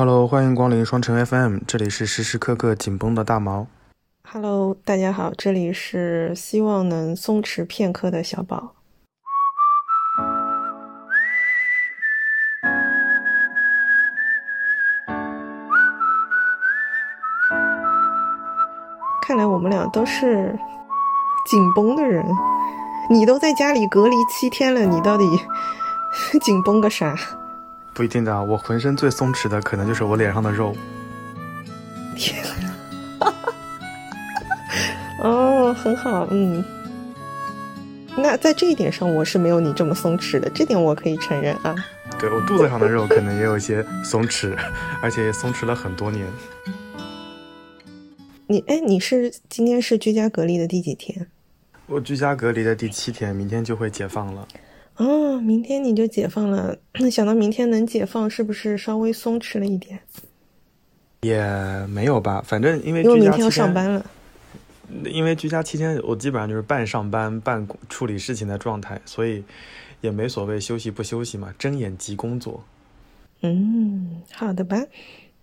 Hello，欢迎光临双城 FM，这里是时时刻刻紧绷的大毛。Hello，大家好，这里是希望能松弛片刻的小宝。看来我们俩都是紧绷的人。你都在家里隔离七天了，你到底 紧绷个啥？不一定的啊，我浑身最松弛的可能就是我脸上的肉。天，哦，很好，嗯。那在这一点上，我是没有你这么松弛的，这点我可以承认啊。对我肚子上的肉可能也有一些松弛，而且也松弛了很多年。你哎，你是今天是居家隔离的第几天？我居家隔离的第七天，明天就会解放了。哦，明天你就解放了。想到明天能解放，是不是稍微松弛了一点？也没有吧，反正因为因为明天要上班了。因为居家期间，我基本上就是半上班半处理事情的状态，所以也没所谓休息不休息嘛，睁眼即工作。嗯，好的吧。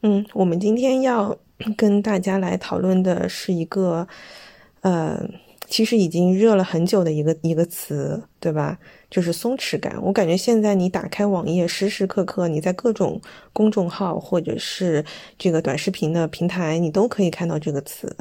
嗯，我们今天要 跟大家来讨论的是一个，呃。其实已经热了很久的一个一个词，对吧？就是松弛感。我感觉现在你打开网页，时时刻刻你在各种公众号或者是这个短视频的平台，你都可以看到这个词。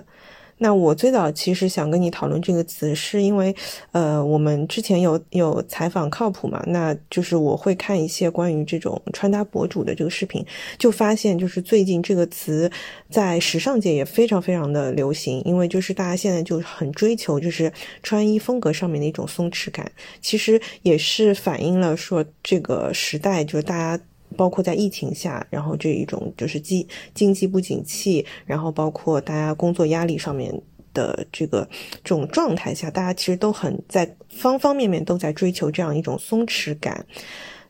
那我最早其实想跟你讨论这个词，是因为，呃，我们之前有有采访靠谱嘛，那就是我会看一些关于这种穿搭博主的这个视频，就发现就是最近这个词在时尚界也非常非常的流行，因为就是大家现在就很追求就是穿衣风格上面的一种松弛感，其实也是反映了说这个时代就是大家。包括在疫情下，然后这一种就是经经济不景气，然后包括大家工作压力上面的这个这种状态下，大家其实都很在方方面面都在追求这样一种松弛感。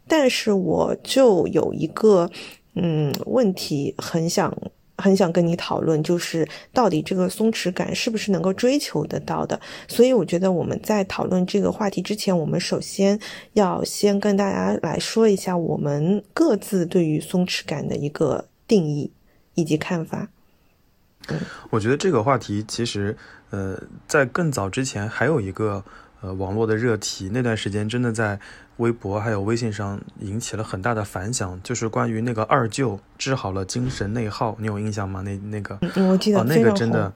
但是我就有一个嗯问题，很想。很想跟你讨论，就是到底这个松弛感是不是能够追求得到的？所以我觉得我们在讨论这个话题之前，我们首先要先跟大家来说一下我们各自对于松弛感的一个定义以及看法。我觉得这个话题其实，呃，在更早之前还有一个呃网络的热题，那段时间真的在。微博还有微信上引起了很大的反响，就是关于那个二舅治好了精神内耗，你有印象吗？那那个，我记得哦，那个真的，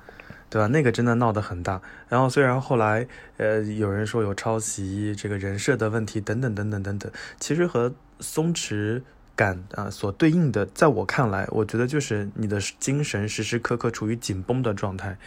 对吧？那个真的闹得很大。然后虽然后来，呃，有人说有抄袭、这个人设的问题等等等等等等，其实和松弛感啊所对应的，在我看来，我觉得就是你的精神时时刻刻处于紧绷的状态，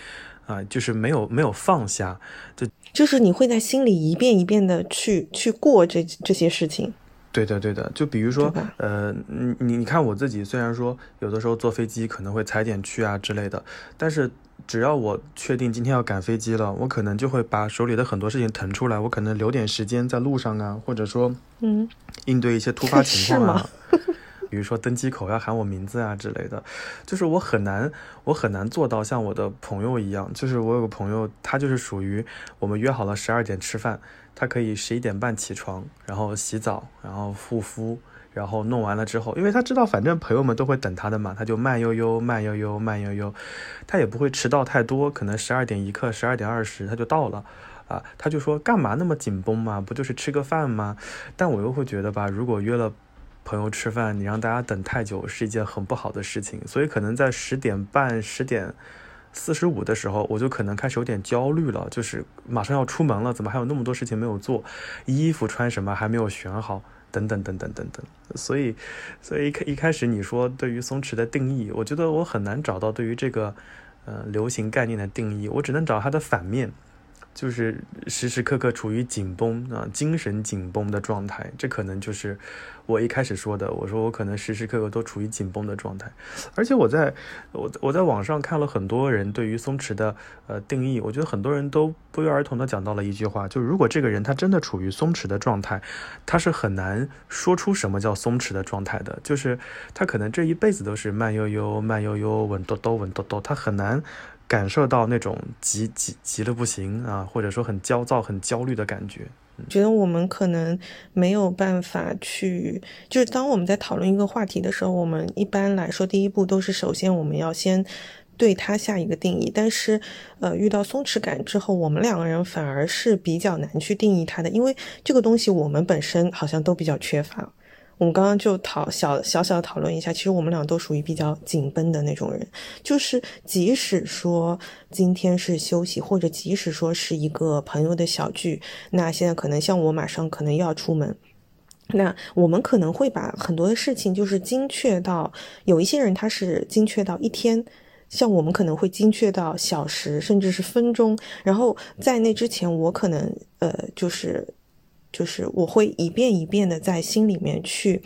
啊，就是没有没有放下，就。就是你会在心里一遍一遍的去去过这这些事情，对的对的，就比如说，呃，你你你看我自己，虽然说有的时候坐飞机可能会踩点去啊之类的，但是只要我确定今天要赶飞机了，我可能就会把手里的很多事情腾出来，我可能留点时间在路上啊，或者说，嗯，应对一些突发情况啊。比如说登机口要喊我名字啊之类的，就是我很难，我很难做到像我的朋友一样。就是我有个朋友，他就是属于我们约好了十二点吃饭，他可以十一点半起床，然后洗澡，然后护肤，然后弄完了之后，因为他知道反正朋友们都会等他的嘛，他就慢悠悠、慢悠悠、慢悠悠，他也不会迟到太多，可能十二点一刻、十二点二十他就到了，啊，他就说干嘛那么紧绷嘛，不就是吃个饭吗？但我又会觉得吧，如果约了。朋友吃饭，你让大家等太久是一件很不好的事情，所以可能在十点半、十点四十五的时候，我就可能开始有点焦虑了，就是马上要出门了，怎么还有那么多事情没有做？衣服穿什么还没有选好，等等等等等等。所以，所以一开一开始你说对于松弛的定义，我觉得我很难找到对于这个呃流行概念的定义，我只能找它的反面。就是时时刻刻处于紧绷啊，精神紧绷的状态，这可能就是我一开始说的。我说我可能时时刻刻都处于紧绷的状态，而且我在我我在网上看了很多人对于松弛的呃定义，我觉得很多人都不约而同的讲到了一句话，就如果这个人他真的处于松弛的状态，他是很难说出什么叫松弛的状态的，就是他可能这一辈子都是慢悠悠、慢悠悠、稳多多、稳多多，他很难。感受到那种急急急的不行啊，或者说很焦躁、很焦虑的感觉。觉得我们可能没有办法去，就是当我们在讨论一个话题的时候，我们一般来说第一步都是首先我们要先对它下一个定义。但是，呃，遇到松弛感之后，我们两个人反而是比较难去定义它的，因为这个东西我们本身好像都比较缺乏。我们刚刚就讨小小小讨论一下，其实我们俩都属于比较紧绷的那种人，就是即使说今天是休息，或者即使说是一个朋友的小聚，那现在可能像我马上可能要出门，那我们可能会把很多的事情就是精确到，有一些人他是精确到一天，像我们可能会精确到小时，甚至是分钟，然后在那之前，我可能呃就是。就是我会一遍一遍的在心里面去。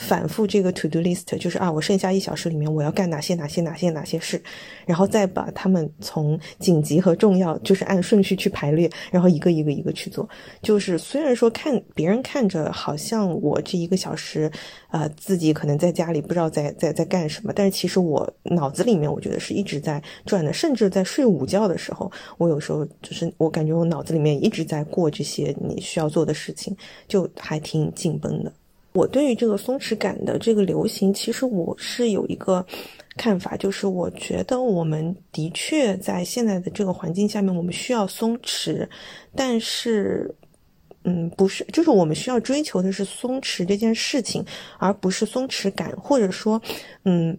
反复这个 to do list 就是啊，我剩下一小时里面我要干哪些哪些哪些哪些事，然后再把他们从紧急和重要就是按顺序去排列，然后一个一个一个去做。就是虽然说看别人看着好像我这一个小时，呃，自己可能在家里不知道在在在干什么，但是其实我脑子里面我觉得是一直在转的，甚至在睡午觉的时候，我有时候就是我感觉我脑子里面一直在过这些你需要做的事情，就还挺紧绷的。我对于这个松弛感的这个流行，其实我是有一个看法，就是我觉得我们的确在现在的这个环境下面，我们需要松弛，但是，嗯，不是，就是我们需要追求的是松弛这件事情，而不是松弛感，或者说，嗯，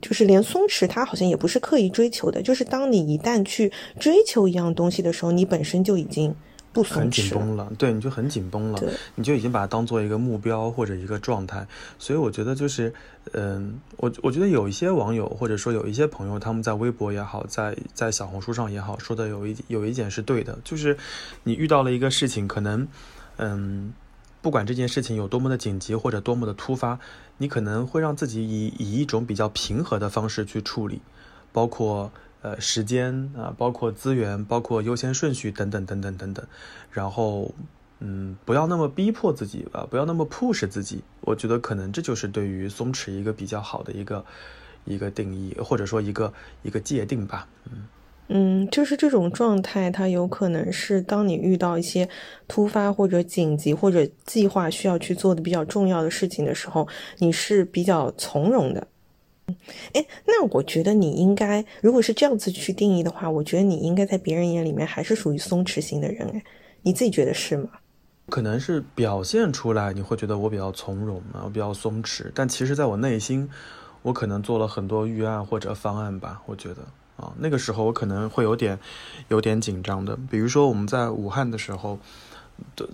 就是连松弛它好像也不是刻意追求的，就是当你一旦去追求一样东西的时候，你本身就已经。不很紧绷了，对，你就很紧绷了，你就已经把它当做一个目标或者一个状态，所以我觉得就是，嗯，我我觉得有一些网友或者说有一些朋友，他们在微博也好，在在小红书上也好，说的有一有一点是对的，就是你遇到了一个事情，可能，嗯，不管这件事情有多么的紧急或者多么的突发，你可能会让自己以以一种比较平和的方式去处理，包括。呃，时间啊，包括资源，包括优先顺序等等等等等等，然后，嗯，不要那么逼迫自己吧，不要那么 push 自己。我觉得可能这就是对于松弛一个比较好的一个一个定义，或者说一个一个界定吧。嗯嗯，就是这种状态，它有可能是当你遇到一些突发或者紧急或者计划需要去做的比较重要的事情的时候，你是比较从容的。哎，那我觉得你应该，如果是这样子去定义的话，我觉得你应该在别人眼里面还是属于松弛型的人。哎，你自己觉得是吗？可能是表现出来你会觉得我比较从容啊，我比较松弛，但其实在我内心，我可能做了很多预案或者方案吧。我觉得啊，那个时候我可能会有点有点紧张的。比如说我们在武汉的时候，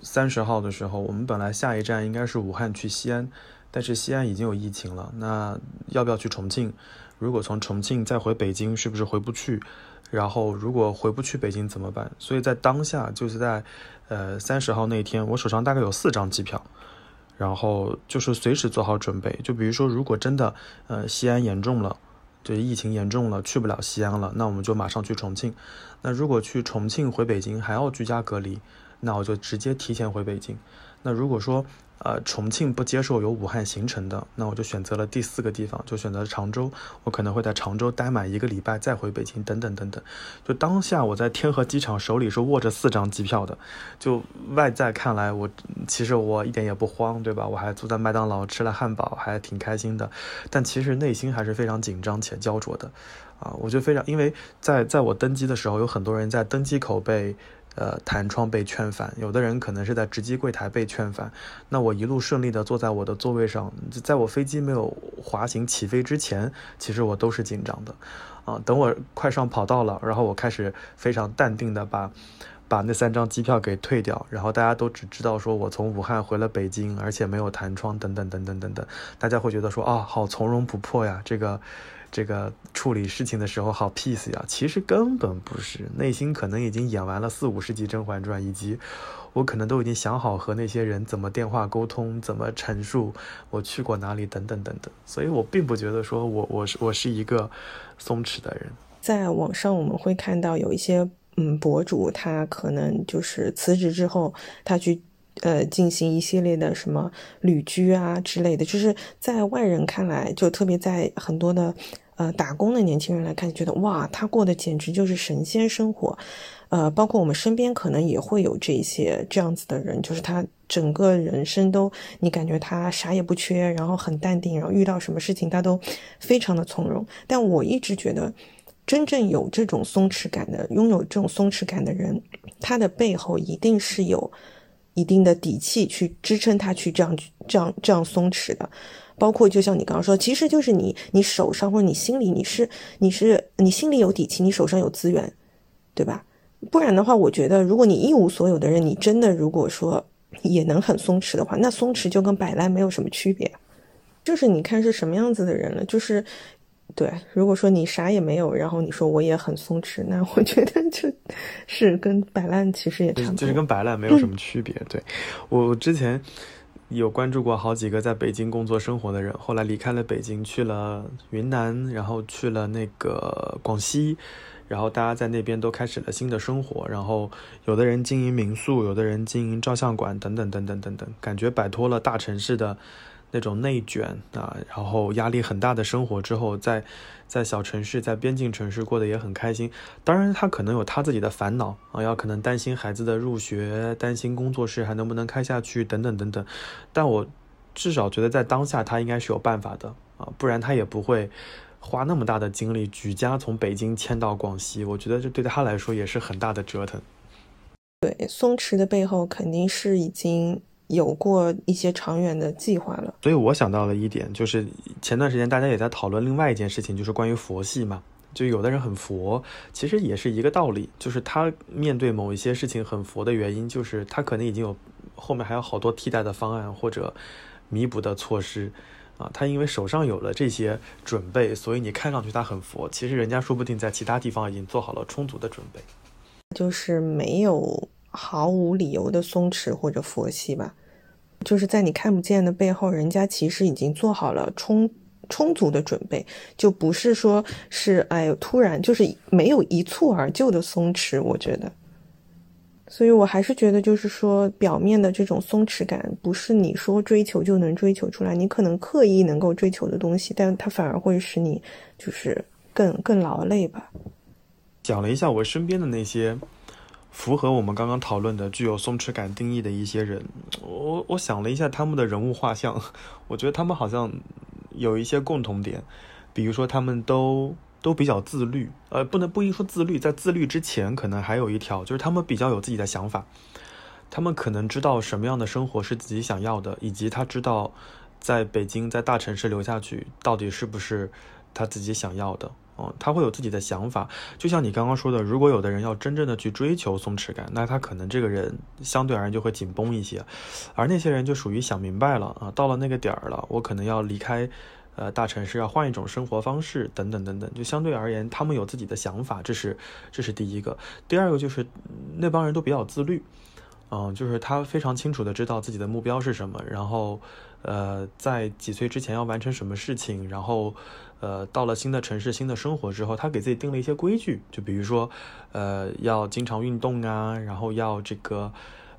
三十号的时候，我们本来下一站应该是武汉去西安。但是西安已经有疫情了，那要不要去重庆？如果从重庆再回北京，是不是回不去？然后如果回不去北京怎么办？所以在当下，就是在，呃三十号那天，我手上大概有四张机票，然后就是随时做好准备。就比如说，如果真的，呃西安严重了，就疫情严重了，去不了西安了，那我们就马上去重庆。那如果去重庆回北京还要居家隔离，那我就直接提前回北京。那如果说，呃，重庆不接受有武汉行程的，那我就选择了第四个地方，就选择常州。我可能会在常州待满一个礼拜，再回北京，等等等等。就当下我在天河机场手里是握着四张机票的，就外在看来，我其实我一点也不慌，对吧？我还坐在麦当劳吃了汉堡，还挺开心的。但其实内心还是非常紧张且焦灼的，啊，我就非常，因为在在我登机的时候，有很多人在登机口被。呃，弹窗被劝返，有的人可能是在值机柜台被劝返。那我一路顺利的坐在我的座位上，在我飞机没有滑行起飞之前，其实我都是紧张的。啊，等我快上跑道了，然后我开始非常淡定的把把那三张机票给退掉，然后大家都只知道说我从武汉回了北京，而且没有弹窗，等等等等等等，大家会觉得说啊，好从容不迫呀，这个。这个处理事情的时候好 peace 呀，其实根本不是，内心可能已经演完了四五十集《甄嬛传》，以及我可能都已经想好和那些人怎么电话沟通，怎么陈述我去过哪里等等等等，所以我并不觉得说我我是我是一个松弛的人。在网上我们会看到有一些嗯博主，他可能就是辞职之后，他去呃进行一系列的什么旅居啊之类的，就是在外人看来，就特别在很多的呃打工的年轻人来看，觉得哇，他过的简直就是神仙生活。呃，包括我们身边可能也会有这些这样子的人，就是他整个人生都你感觉他啥也不缺，然后很淡定，然后遇到什么事情他都非常的从容。但我一直觉得。真正有这种松弛感的，拥有这种松弛感的人，他的背后一定是有一定的底气去支撑他去这样、这样、这样松弛的。包括就像你刚刚说，其实就是你、你手上或者你心里，你是、你是、你心里有底气，你手上有资源，对吧？不然的话，我觉得如果你一无所有的人，你真的如果说也能很松弛的话，那松弛就跟摆烂没有什么区别。就是你看是什么样子的人了，就是。对，如果说你啥也没有，然后你说我也很松弛，那我觉得就是跟摆烂其实也差不多，就是跟摆烂没有什么区别。对我之前有关注过好几个在北京工作生活的人，后来离开了北京，去了云南，然后去了那个广西，然后大家在那边都开始了新的生活，然后有的人经营民宿，有的人经营照相馆，等等等等等等，感觉摆脱了大城市的。那种内卷啊，然后压力很大的生活之后，在在小城市、在边境城市过得也很开心。当然，他可能有他自己的烦恼啊，要可能担心孩子的入学，担心工作室还能不能开下去，等等等等。但我至少觉得，在当下他应该是有办法的啊，不然他也不会花那么大的精力举家从北京迁到广西。我觉得这对他来说也是很大的折腾。对，松弛的背后肯定是已经。有过一些长远的计划了，所以我想到了一点，就是前段时间大家也在讨论另外一件事情，就是关于佛系嘛。就有的人很佛，其实也是一个道理，就是他面对某一些事情很佛的原因，就是他可能已经有后面还有好多替代的方案或者弥补的措施啊。他因为手上有了这些准备，所以你看上去他很佛，其实人家说不定在其他地方已经做好了充足的准备，就是没有。毫无理由的松弛或者佛系吧，就是在你看不见的背后，人家其实已经做好了充充足的准备，就不是说是哎突然就是没有一蹴而就的松弛。我觉得，所以我还是觉得，就是说表面的这种松弛感，不是你说追求就能追求出来。你可能刻意能够追求的东西，但它反而会使你就是更更劳累吧。讲了一下我身边的那些。符合我们刚刚讨论的具有松弛感定义的一些人，我我想了一下他们的人物画像，我觉得他们好像有一些共同点，比如说他们都都比较自律，呃，不能不应说自律，在自律之前可能还有一条，就是他们比较有自己的想法，他们可能知道什么样的生活是自己想要的，以及他知道在北京在大城市留下去到底是不是他自己想要的。哦，他会有自己的想法，就像你刚刚说的，如果有的人要真正的去追求松弛感，那他可能这个人相对而言就会紧绷一些，而那些人就属于想明白了啊，到了那个点儿了，我可能要离开，呃，大城市，要换一种生活方式，等等等等，就相对而言，他们有自己的想法，这是这是第一个，第二个就是那帮人都比较自律，嗯，就是他非常清楚的知道自己的目标是什么，然后，呃，在几岁之前要完成什么事情，然后。呃，到了新的城市、新的生活之后，他给自己定了一些规矩，就比如说，呃，要经常运动啊，然后要这个，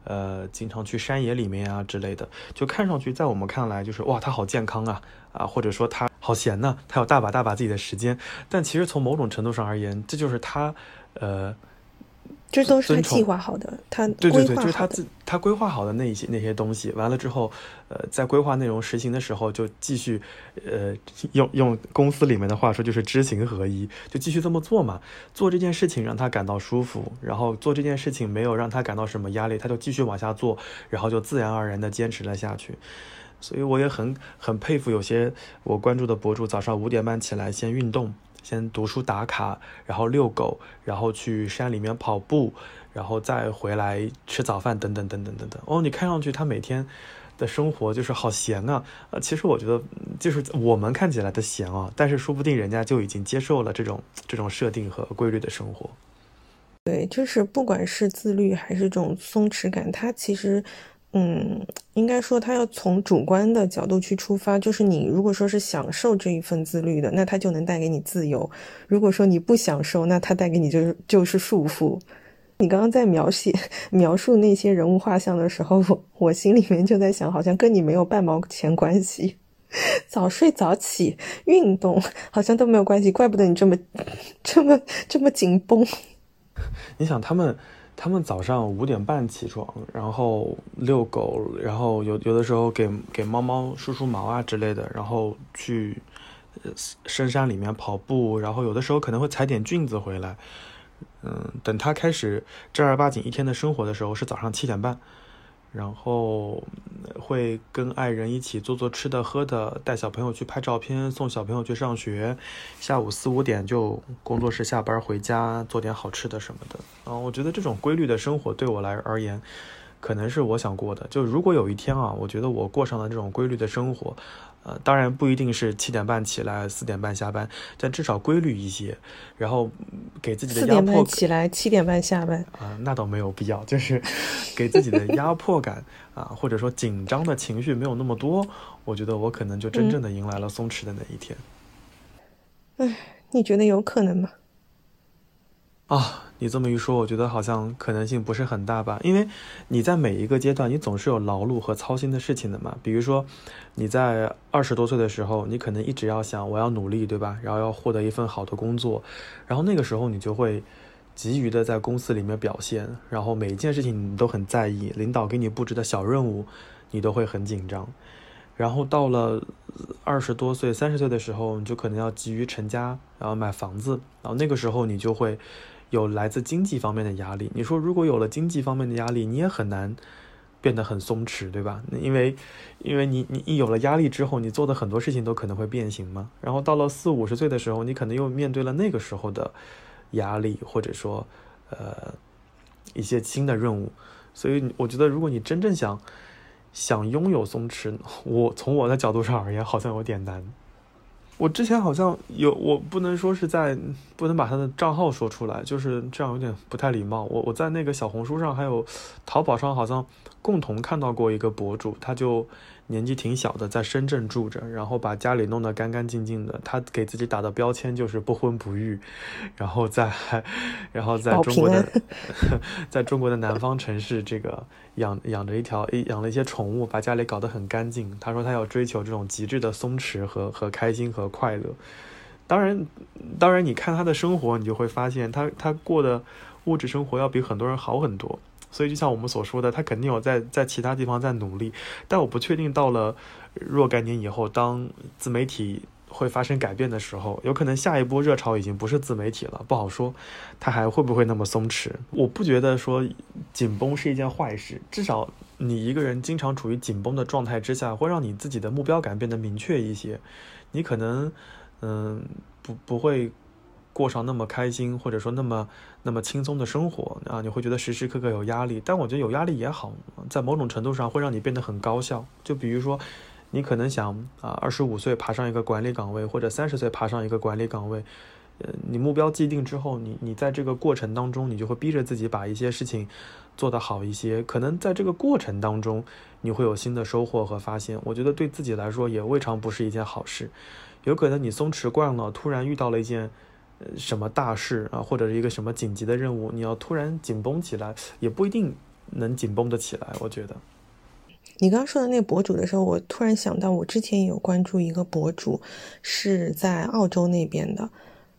呃，经常去山野里面啊之类的。就看上去，在我们看来，就是哇，他好健康啊，啊，或者说他好闲呢，他有大把大把自己的时间。但其实从某种程度上而言，这就是他，呃。这都是他计划好的，他对对对，就是他自他规划好的那一些那些东西，完了之后，呃，在规划内容实行的时候，就继续，呃，用用公司里面的话说，就是知行合一，就继续这么做嘛。做这件事情让他感到舒服，然后做这件事情没有让他感到什么压力，他就继续往下做，然后就自然而然的坚持了下去。所以我也很很佩服有些我关注的博主，早上五点半起来先运动。先读书打卡，然后遛狗，然后去山里面跑步，然后再回来吃早饭，等等等等等等。哦，你看上去他每天的生活就是好闲啊！呃，其实我觉得就是我们看起来的闲啊，但是说不定人家就已经接受了这种这种设定和规律的生活。对，就是不管是自律还是这种松弛感，它其实。嗯，应该说他要从主观的角度去出发，就是你如果说是享受这一份自律的，那他就能带给你自由；如果说你不享受，那他带给你就是就是束缚。你刚刚在描写描述那些人物画像的时候，我我心里面就在想，好像跟你没有半毛钱关系。早睡早起，运动好像都没有关系，怪不得你这么 这么这么紧绷。你想他们，他们早上五点半起床，然后遛狗，然后有有的时候给给猫猫梳梳毛啊之类的，然后去深山里面跑步，然后有的时候可能会采点菌子回来。嗯，等他开始正儿八经一天的生活的时候，是早上七点半。然后会跟爱人一起做做吃的喝的，带小朋友去拍照片，送小朋友去上学。下午四五点就工作室下班回家，做点好吃的什么的。啊，我觉得这种规律的生活对我来而言。可能是我想过的，就如果有一天啊，我觉得我过上了这种规律的生活，呃，当然不一定是七点半起来，四点半下班，但至少规律一些，然后给自己的压迫起来，七点半下班啊，那倒没有必要，就是 给自己的压迫感啊，或者说紧张的情绪没有那么多，我觉得我可能就真正的迎来了松弛的那一天。哎，你觉得有可能吗？啊，你这么一说，我觉得好像可能性不是很大吧？因为你在每一个阶段，你总是有劳碌和操心的事情的嘛。比如说，你在二十多岁的时候，你可能一直要想我要努力，对吧？然后要获得一份好的工作，然后那个时候你就会急于的在公司里面表现，然后每一件事情你都很在意，领导给你布置的小任务，你都会很紧张。然后到了二十多岁、三十岁的时候，你就可能要急于成家，然后买房子，然后那个时候你就会。有来自经济方面的压力，你说如果有了经济方面的压力，你也很难变得很松弛，对吧？因为，因为你你一有了压力之后，你做的很多事情都可能会变形嘛。然后到了四五十岁的时候，你可能又面对了那个时候的压力，或者说，呃，一些新的任务。所以我觉得，如果你真正想想拥有松弛，我从我的角度上而言，好像有点难。我之前好像有，我不能说是在，不能把他的账号说出来，就是这样有点不太礼貌。我我在那个小红书上还有淘宝上好像共同看到过一个博主，他就。年纪挺小的，在深圳住着，然后把家里弄得干干净净的。他给自己打的标签就是不婚不育，然后在，然后在中国的，在中国的南方城市，这个养养着一条，养了一些宠物，把家里搞得很干净。他说他要追求这种极致的松弛和和开心和快乐。当然，当然，你看他的生活，你就会发现他他过的物质生活要比很多人好很多。所以，就像我们所说的，他肯定有在在其他地方在努力，但我不确定到了若干年以后，当自媒体会发生改变的时候，有可能下一波热潮已经不是自媒体了，不好说，他还会不会那么松弛？我不觉得说紧绷是一件坏事，至少你一个人经常处于紧绷的状态之下，会让你自己的目标感变得明确一些，你可能嗯不不会。过上那么开心，或者说那么那么轻松的生活啊，你会觉得时时刻刻有压力。但我觉得有压力也好，在某种程度上会让你变得很高效。就比如说，你可能想啊，二十五岁爬上一个管理岗位，或者三十岁爬上一个管理岗位，呃，你目标既定之后，你你在这个过程当中，你就会逼着自己把一些事情做得好一些。可能在这个过程当中，你会有新的收获和发现。我觉得对自己来说也未尝不是一件好事。有可能你松弛惯了，突然遇到了一件。什么大事啊，或者是一个什么紧急的任务，你要突然紧绷起来，也不一定能紧绷得起来。我觉得，你刚刚说的那个博主的时候，我突然想到，我之前有关注一个博主，是在澳洲那边的，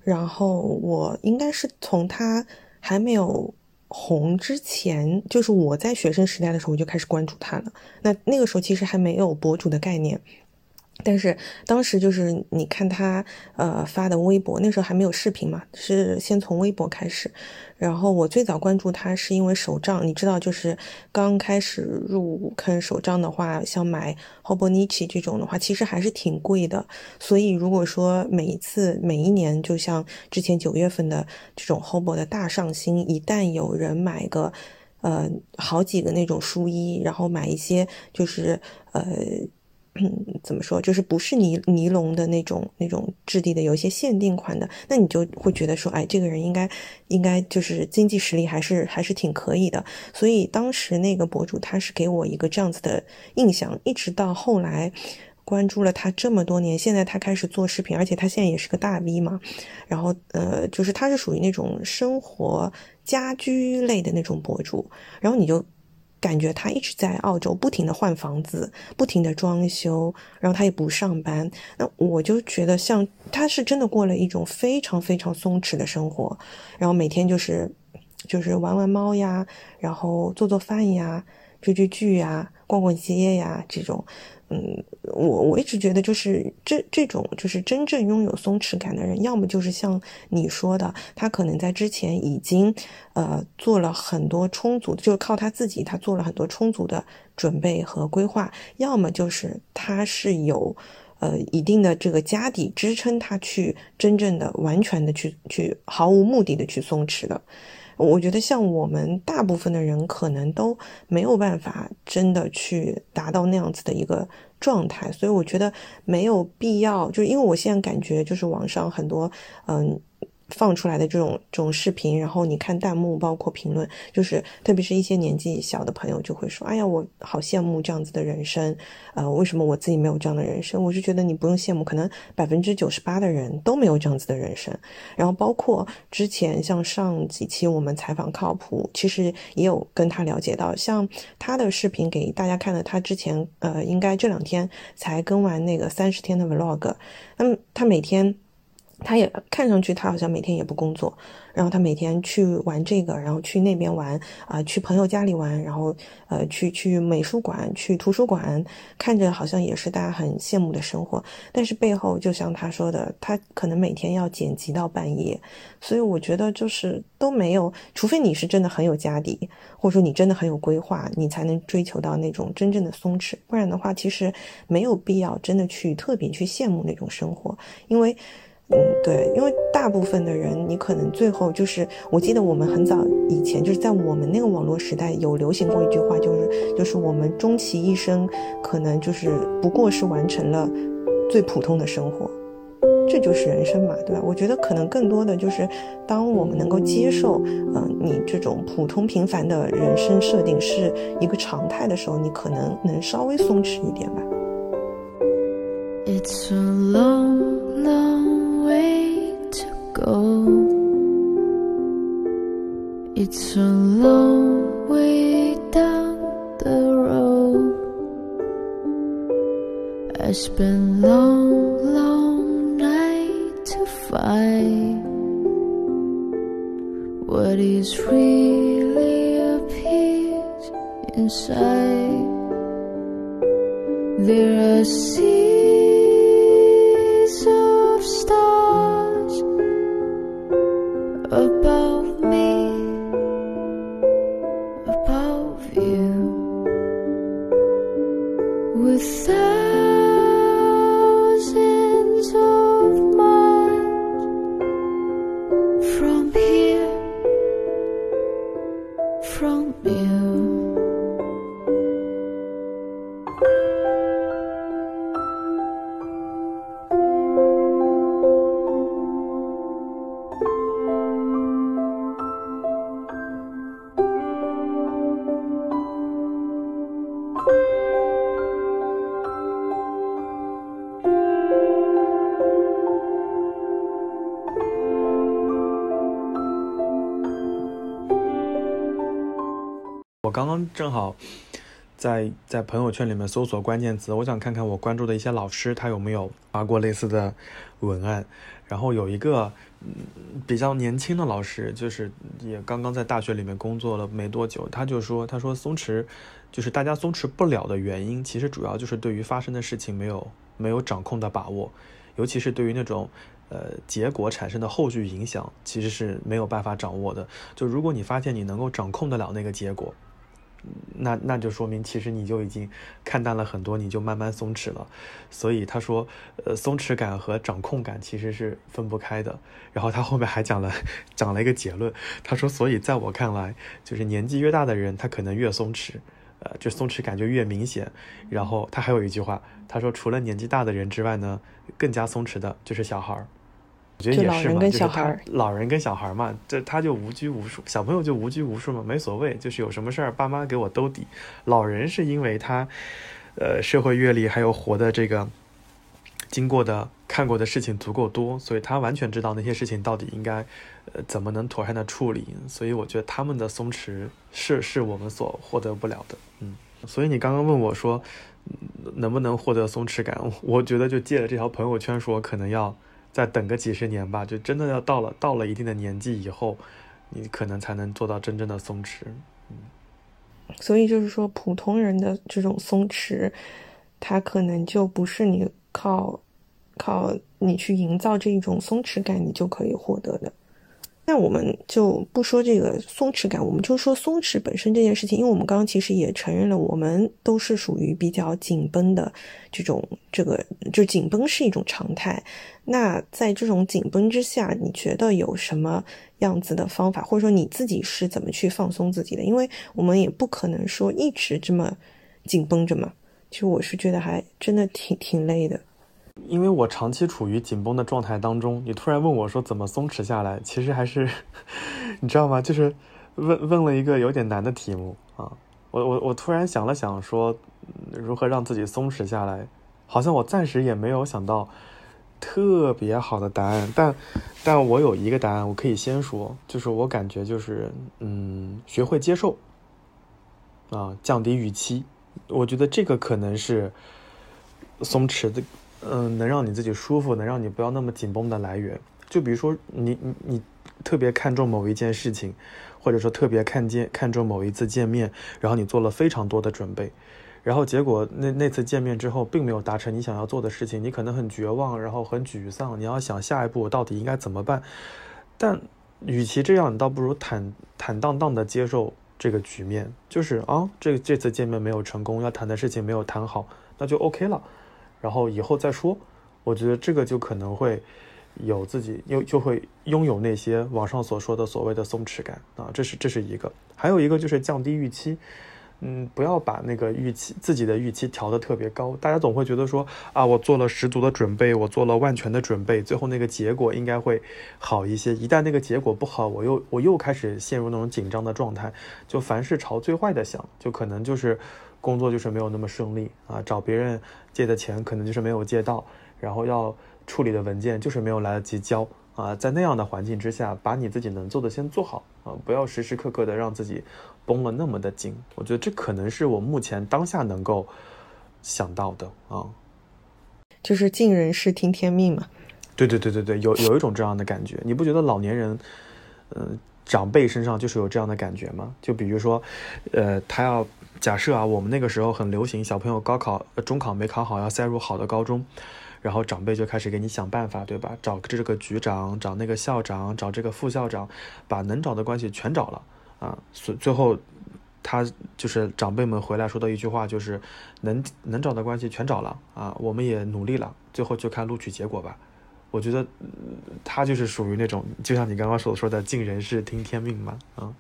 然后我应该是从他还没有红之前，就是我在学生时代的时候，我就开始关注他了。那那个时候其实还没有博主的概念。但是当时就是你看他呃发的微博，那时候还没有视频嘛，是先从微博开始。然后我最早关注他是因为手账，你知道，就是刚开始入坑手账的话，像买 Hobonichi 这种的话，其实还是挺贵的。所以如果说每一次每一年，就像之前九月份的这种 Hobo 的大上新，一旦有人买个呃好几个那种书衣，然后买一些就是呃。嗯，怎么说？就是不是尼尼龙的那种那种质地的，有一些限定款的，那你就会觉得说，哎，这个人应该应该就是经济实力还是还是挺可以的。所以当时那个博主他是给我一个这样子的印象，一直到后来关注了他这么多年，现在他开始做视频，而且他现在也是个大 V 嘛。然后呃，就是他是属于那种生活。家居类的那种博主，然后你就。感觉他一直在澳洲不停的换房子，不停的装修，然后他也不上班。那我就觉得像他是真的过了一种非常非常松弛的生活，然后每天就是就是玩玩猫呀，然后做做饭呀，追追剧呀，逛逛街呀这种。嗯，我我一直觉得，就是这这种，就是真正拥有松弛感的人，要么就是像你说的，他可能在之前已经，呃，做了很多充足，就靠他自己，他做了很多充足的准备和规划；要么就是他是有，呃，一定的这个家底支撑他去真正的、完全的去去毫无目的的去松弛的。我觉得像我们大部分的人，可能都没有办法真的去达到那样子的一个状态，所以我觉得没有必要。就是因为我现在感觉，就是网上很多，嗯。放出来的这种这种视频，然后你看弹幕，包括评论，就是特别是一些年纪小的朋友就会说：“哎呀，我好羡慕这样子的人生，呃，为什么我自己没有这样的人生？”我是觉得你不用羡慕，可能百分之九十八的人都没有这样子的人生。然后包括之前像上几期我们采访靠谱，其实也有跟他了解到，像他的视频给大家看了，他之前呃，应该这两天才更完那个三十天的 vlog，那么他每天。他也看上去，他好像每天也不工作。然后他每天去玩这个，然后去那边玩啊，去朋友家里玩，然后呃，去去美术馆、去图书馆，看着好像也是大家很羡慕的生活。但是背后，就像他说的，他可能每天要剪辑到半夜。所以我觉得就是都没有，除非你是真的很有家底，或者说你真的很有规划，你才能追求到那种真正的松弛。不然的话，其实没有必要真的去特别去羡慕那种生活，因为。嗯，对，因为大部分的人，你可能最后就是，我记得我们很早以前就是在我们那个网络时代有流行过一句话，就是就是我们终其一生，可能就是不过是完成了最普通的生活，这就是人生嘛，对吧？我觉得可能更多的就是，当我们能够接受，嗯，你这种普通平凡的人生设定是一个常态的时候，你可能能稍微松弛一点吧。It's a long go. It's a long way down the road. I spent long, long night to find what is really appears inside. There are seas 正好在在朋友圈里面搜索关键词，我想看看我关注的一些老师他有没有发过类似的文案。然后有一个嗯比较年轻的老师，就是也刚刚在大学里面工作了没多久，他就说他说松弛就是大家松弛不了的原因，其实主要就是对于发生的事情没有没有掌控的把握，尤其是对于那种呃结果产生的后续影响，其实是没有办法掌握的。就如果你发现你能够掌控得了那个结果。那那就说明，其实你就已经看淡了很多，你就慢慢松弛了。所以他说，呃，松弛感和掌控感其实是分不开的。然后他后面还讲了，讲了一个结论。他说，所以在我看来，就是年纪越大的人，他可能越松弛，呃，就松弛感就越明显。然后他还有一句话，他说，除了年纪大的人之外呢，更加松弛的就是小孩儿。我觉得也是嘛，就是他老人跟小孩嘛，这他就无拘无束，小朋友就无拘无束嘛，没所谓，就是有什么事儿爸妈给我兜底。老人是因为他，呃，社会阅历还有活的这个经过的、看过的事情足够多，所以他完全知道那些事情到底应该，呃，怎么能妥善的处理。所以我觉得他们的松弛是是我们所获得不了的。嗯，所以你刚刚问我说，能不能获得松弛感？我觉得就借着这条朋友圈说，可能要再等个几十年吧。就真的要到了到了一定的年纪以后，你可能才能做到真正的松弛。嗯，所以就是说，普通人的这种松弛。他可能就不是你靠靠你去营造这一种松弛感，你就可以获得的。那我们就不说这个松弛感，我们就说松弛本身这件事情。因为我们刚刚其实也承认了，我们都是属于比较紧绷的这种，这个就紧绷是一种常态。那在这种紧绷之下，你觉得有什么样子的方法，或者说你自己是怎么去放松自己的？因为我们也不可能说一直这么紧绷着嘛。其实我是觉得还真的挺挺累的，因为我长期处于紧绷的状态当中。你突然问我说怎么松弛下来，其实还是 你知道吗？就是问问了一个有点难的题目啊。我我我突然想了想，说如何让自己松弛下来，好像我暂时也没有想到特别好的答案。但但我有一个答案，我可以先说，就是我感觉就是嗯，学会接受啊，降低预期。我觉得这个可能是松弛的，嗯，能让你自己舒服，能让你不要那么紧绷的来源。就比如说，你你你特别看重某一件事情，或者说特别看见看重某一次见面，然后你做了非常多的准备，然后结果那那次见面之后，并没有达成你想要做的事情，你可能很绝望，然后很沮丧。你要想下一步我到底应该怎么办？但与其这样，你倒不如坦坦荡荡的接受。这个局面就是啊，这这次见面没有成功，要谈的事情没有谈好，那就 OK 了，然后以后再说。我觉得这个就可能会有自己又就会拥有那些网上所说的所谓的松弛感啊，这是这是一个，还有一个就是降低预期。嗯，不要把那个预期自己的预期调得特别高。大家总会觉得说啊，我做了十足的准备，我做了万全的准备，最后那个结果应该会好一些。一旦那个结果不好，我又我又开始陷入那种紧张的状态，就凡事朝最坏的想，就可能就是工作就是没有那么顺利啊，找别人借的钱可能就是没有借到，然后要处理的文件就是没有来得及交。啊，在那样的环境之下，把你自己能做的先做好啊，不要时时刻刻的让自己绷了那么的紧。我觉得这可能是我目前当下能够想到的啊。就是尽人事听天命嘛。对对对对对，有有一种这样的感觉，你不觉得老年人，嗯，长辈身上就是有这样的感觉吗？就比如说，呃，他要假设啊，我们那个时候很流行，小朋友高考、中考没考好，要塞入好的高中。然后长辈就开始给你想办法，对吧？找这个局长，找那个校长，找这个副校长，把能找的关系全找了啊。所最后，他就是长辈们回来说的一句话，就是能能找的关系全找了啊。我们也努力了，最后就看录取结果吧。我觉得他就是属于那种，就像你刚刚所说的“尽人事，听天命”嘛。啊，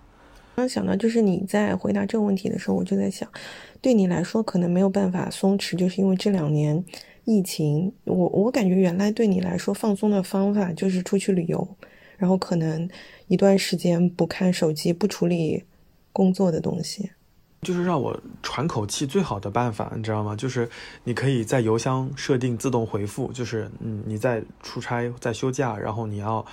刚想到就是你在回答这个问题的时候，我就在想，对你来说可能没有办法松弛，就是因为这两年。疫情，我我感觉原来对你来说放松的方法就是出去旅游，然后可能一段时间不看手机，不处理工作的东西，就是让我喘口气最好的办法，你知道吗？就是你可以在邮箱设定自动回复，就是嗯你在出差在休假，然后你要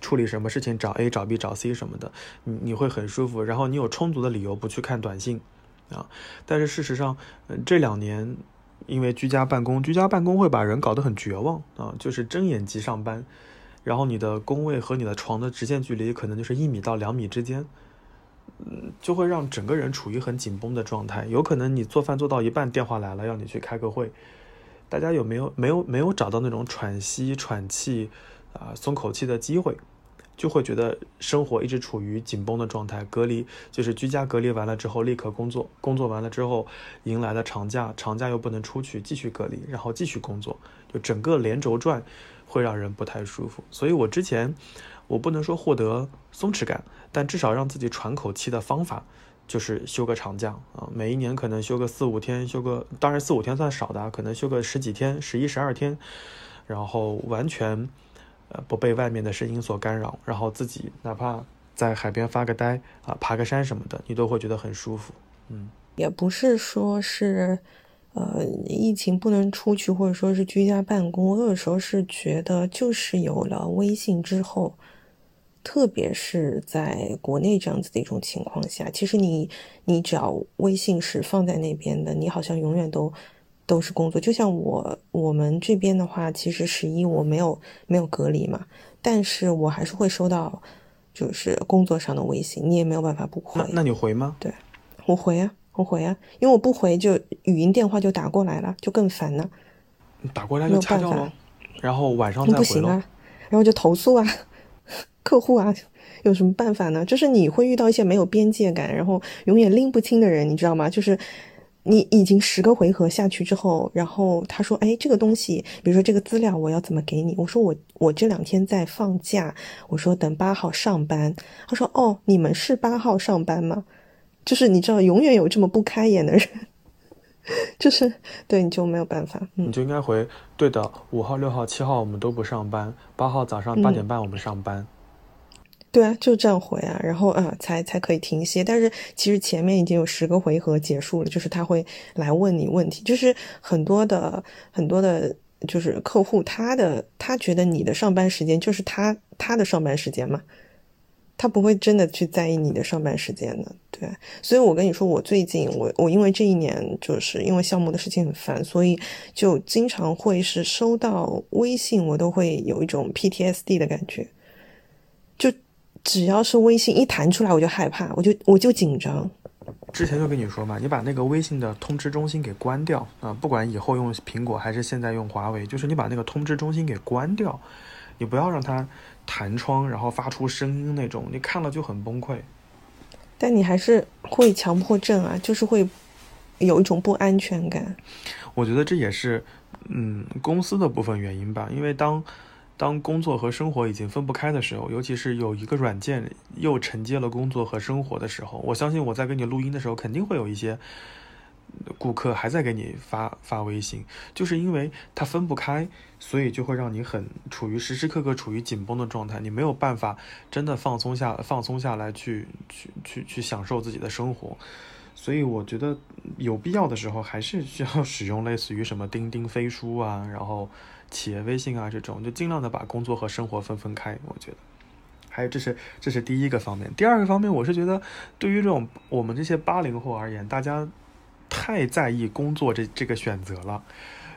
处理什么事情，找 A 找 B 找 C 什么的，你你会很舒服，然后你有充足的理由不去看短信啊。但是事实上，嗯这两年。因为居家办公，居家办公会把人搞得很绝望啊！就是睁眼即上班，然后你的工位和你的床的直线距离可能就是一米到两米之间，嗯，就会让整个人处于很紧绷的状态。有可能你做饭做到一半，电话来了，要你去开个会，大家有没有没有没有找到那种喘息、喘气啊、松口气的机会？就会觉得生活一直处于紧绷的状态，隔离就是居家隔离完了之后立刻工作，工作完了之后迎来了长假，长假又不能出去继续隔离，然后继续工作，就整个连轴转，会让人不太舒服。所以我之前我不能说获得松弛感，但至少让自己喘口气的方法就是休个长假啊，每一年可能休个四五天，休个当然四五天算少的，可能休个十几天，十一十二天，然后完全。呃，不被外面的声音所干扰，然后自己哪怕在海边发个呆啊，爬个山什么的，你都会觉得很舒服。嗯，也不是说是，呃，疫情不能出去，或者说是居家办公，我有时候是觉得，就是有了微信之后，特别是在国内这样子的一种情况下，其实你你只要微信是放在那边的，你好像永远都都是工作。就像我我们这边的话，其实十一我没有没有隔离嘛，但是我还是会收到就是工作上的微信，你也没有办法不回。那你回吗？对，我回啊。我回啊，因为我不回就语音电话就打过来了，就更烦了。打过来就掐掉了，然后晚上再回不行啊，然后就投诉啊，客户啊，有什么办法呢？就是你会遇到一些没有边界感，然后永远拎不清的人，你知道吗？就是你已经十个回合下去之后，然后他说：“哎，这个东西，比如说这个资料，我要怎么给你？”我说：“我我这两天在放假。”我说：“等八号上班。”他说：“哦，你们是八号上班吗？” 就是你知道，永远有这么不开眼的人，就是对你就没有办法。你就应该回对的，五号、六号、七号我们都不上班，八号早上八点半我们上班。对啊，就这样回啊，然后啊才才可以停歇。但是其实前面已经有十个回合结束了，就是他会来问你问题，就是很多的很多的，就是客户他的他觉得你的上班时间就是他他的上班时间嘛。他不会真的去在意你的上班时间的，对。所以我跟你说，我最近我我因为这一年就是因为项目的事情很烦，所以就经常会是收到微信，我都会有一种 PTSD 的感觉。就只要是微信一弹出来，我就害怕，我就我就紧张。之前就跟你说嘛，你把那个微信的通知中心给关掉啊，不管以后用苹果还是现在用华为，就是你把那个通知中心给关掉，你不要让它。弹窗，然后发出声音那种，你看了就很崩溃。但你还是会强迫症啊，就是会有一种不安全感。我觉得这也是，嗯，公司的部分原因吧。因为当当工作和生活已经分不开的时候，尤其是有一个软件又承接了工作和生活的时候，我相信我在跟你录音的时候，肯定会有一些。顾客还在给你发发微信，就是因为它分不开，所以就会让你很处于时时刻刻处于紧绷的状态，你没有办法真的放松下放松下来去去去去享受自己的生活，所以我觉得有必要的时候还是需要 使用类似于什么钉钉飞书啊，然后企业微信啊这种，就尽量的把工作和生活分分开。我觉得，还有这是这是第一个方面，第二个方面，我是觉得对于这种我们这些八零后而言，大家。太在意工作这这个选择了，